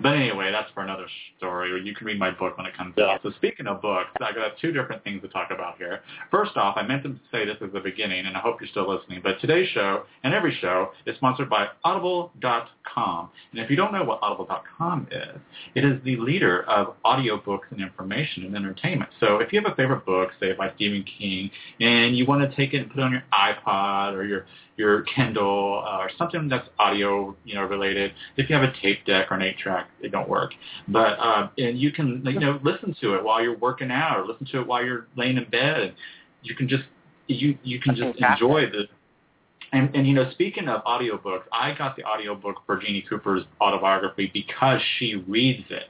but anyway, that's for another story. Or you can read my book when it comes out. So speaking of books, I got two different things to talk about here. First off, I meant to say this at the beginning, and I hope you're still listening, but today's show and every show is sponsored by Audible.com. And if you don't know what Audible.com is, it is the leader of audiobooks and information and entertainment. So if you have a favorite book, say by Stephen King, and you want to take it and put it on your iPod or your your Kindle uh, or something that's audio, you know, related. If you have a tape deck or an eight track, it don't work. But uh, and you can you know listen to it while you're working out or listen to it while you're laying in bed. You can just you you can just enjoy the and, and you know, speaking of audiobooks, I got the audiobook for Jeanne Cooper's autobiography because she reads it.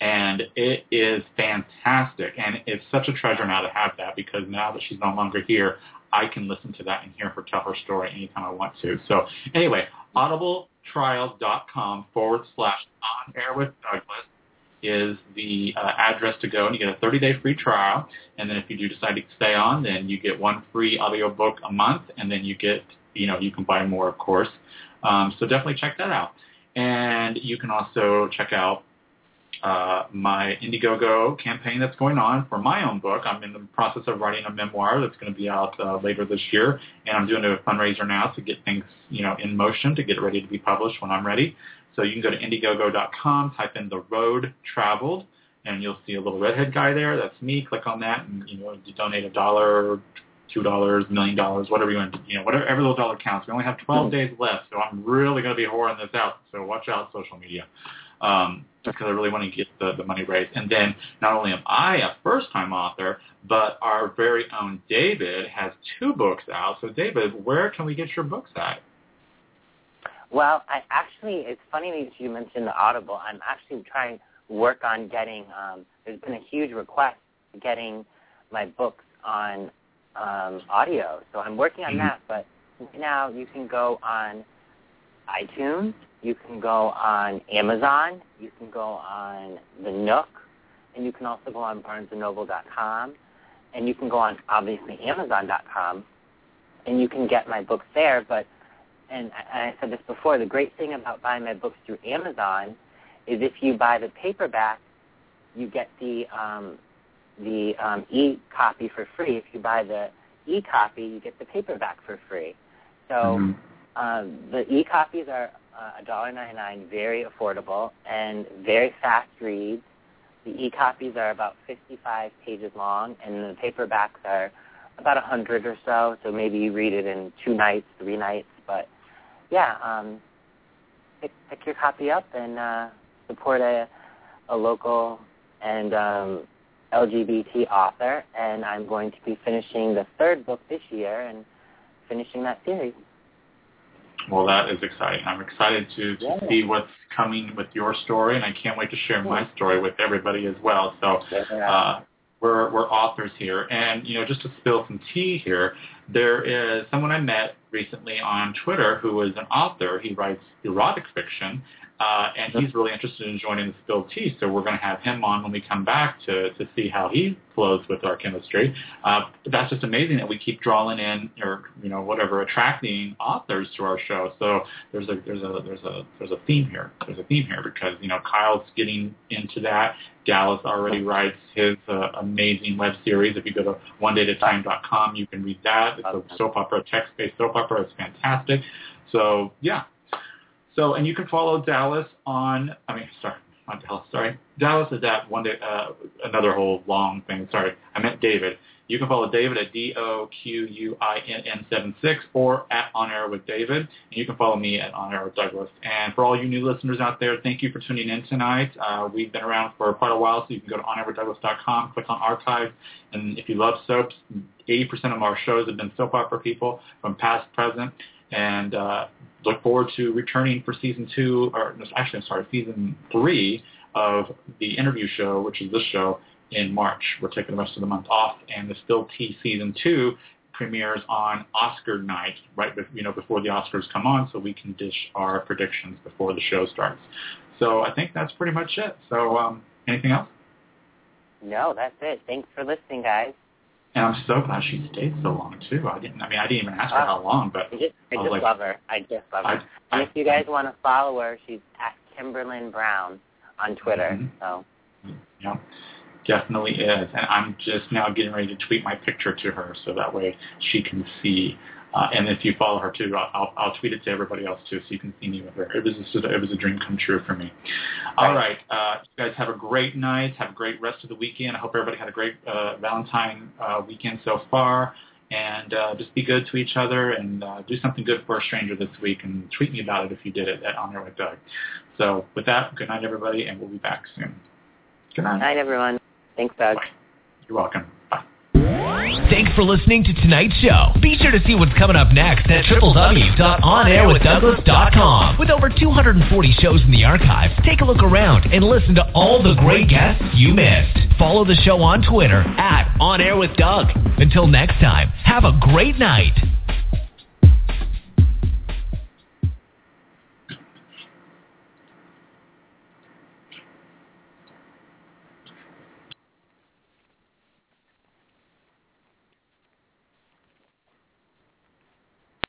And it is fantastic. And it's such a treasure now to have that because now that she's no longer here, I can listen to that and hear her tell her story anytime I want to. So anyway, audibletrial.com forward slash on air with Douglas is the uh, address to go, and you get a 30-day free trial. And then if you do decide to stay on, then you get one free audiobook a month, and then you get, you know, you can buy more, of course. Um, so definitely check that out. And you can also check out uh, my Indiegogo campaign that's going on for my own book. I'm in the process of writing a memoir that's going to be out uh, later this year, and I'm doing a fundraiser now to get things, you know, in motion to get it ready to be published when I'm ready. So you can go to Indiegogo.com, type in the road traveled, and you'll see a little redhead guy there. That's me. Click on that, and you know, you donate a dollar, two dollars, million dollars, whatever you want, you know, whatever little dollar counts. We only have 12 days left, so I'm really going to be whoring this out. So watch out, social media, um, because I really want to get the, the money raised. And then not only am I a first-time author, but our very own David has two books out. So David, where can we get your books at? Well, I actually, it's funny that you mentioned the Audible. I'm actually trying to work on getting. Um, there's been a huge request getting my books on um, audio, so I'm working on that. But now you can go on iTunes, you can go on Amazon, you can go on the Nook, and you can also go on BarnesandNoble.com, and you can go on obviously Amazon.com, and you can get my books there. But and I I said this before, the great thing about buying my books through Amazon is if you buy the paperback, you get the um, the um, e-copy for free. If you buy the e-copy, you get the paperback for free. So Mhm. um, the e-copies are uh, $1.99, very affordable and very fast reads. The e-copies are about 55 pages long, and the paperbacks are about 100 or so. So maybe you read it in two nights, three nights. But yeah, um, pick, pick your copy up and uh, support a, a local and um, LGBT author. And I'm going to be finishing the third book this year and finishing that series. Well, that is exciting. I'm excited to, to Yeah. see what's coming with your story, and I can't wait to share my story with everybody as well. So uh, we're we're authors here, and you know, just to spill some tea here, there is someone I met recently on Twitter who is an author. He writes erotic fiction, uh, and he's really interested in joining the Spill Tea. So we're going to have him on when we come back to to see how he flows with our chemistry. Uh, but that's just amazing that we keep drawing in or you know whatever attracting authors to our show. So there's a there's a there's a there's a theme here. There's a theme here because you know Kyle's getting into that. Dallas already writes his uh, amazing web series. If you go to onedayatime.com, you can read that. It's a soap opera, text-based soap opera. It's fantastic. So yeah. So and you can follow Dallas on. I mean, sorry, not Dallas. Sorry, Dallas is at one day. Uh, another whole long thing. Sorry, I meant David. You can follow David at D O Q U I N N seven six or at On Air with David. And you can follow me at On Air with Douglas. And for all you new listeners out there, thank you for tuning in tonight. Uh, we've been around for quite a while, so you can go to onairwithdouglas.com, click on archives, and if you love soaps, 80% of our shows have been soap opera people from past, present, and uh, look forward to returning for season two, or actually, I'm sorry, season three of the interview show, which is this show, in March. We're taking the rest of the month off, and the Spill Tea season two premieres on Oscar night, right, you know, before the Oscars come on, so we can dish our predictions before the show starts. So I think that's pretty much it. So um, anything else? No, that's it. Thanks for listening, guys. And I'm so glad she stayed so long too. I didn't. I mean, I didn't even ask her how long, but I just, I I just like, love her. I just love her. I- and if you guys want to follow her, she's at Kimberlin Brown on Twitter. Mhm. So Yeah, definitely is. And I'm just now getting ready to tweet my picture to her so that way she can see. Uh, and if you follow her too, I'll, I'll, tweet it to everybody else too, so you can see me with her. It was just a, it was a dream come true for me. All right, uh, you guys have a great night. Have a great rest of the weekend. I hope everybody had a great uh, Valentine uh, weekend so far. And uh, just be good to each other and uh, do something good for a stranger this week and tweet me about it if you did it at On Your Way Doug. So with that, good night everybody, and we'll be back soon. Good night. night, everyone. Thanks, Doug. You're welcome. Thanks for listening to tonight's show. Be sure to see what's coming up next at www.onairwithdouglas.com. With over 240 shows in the archives, take a look around and listen to all the great guests you missed. Follow the show on Twitter at On Air with Doug. Until next time, have a great night.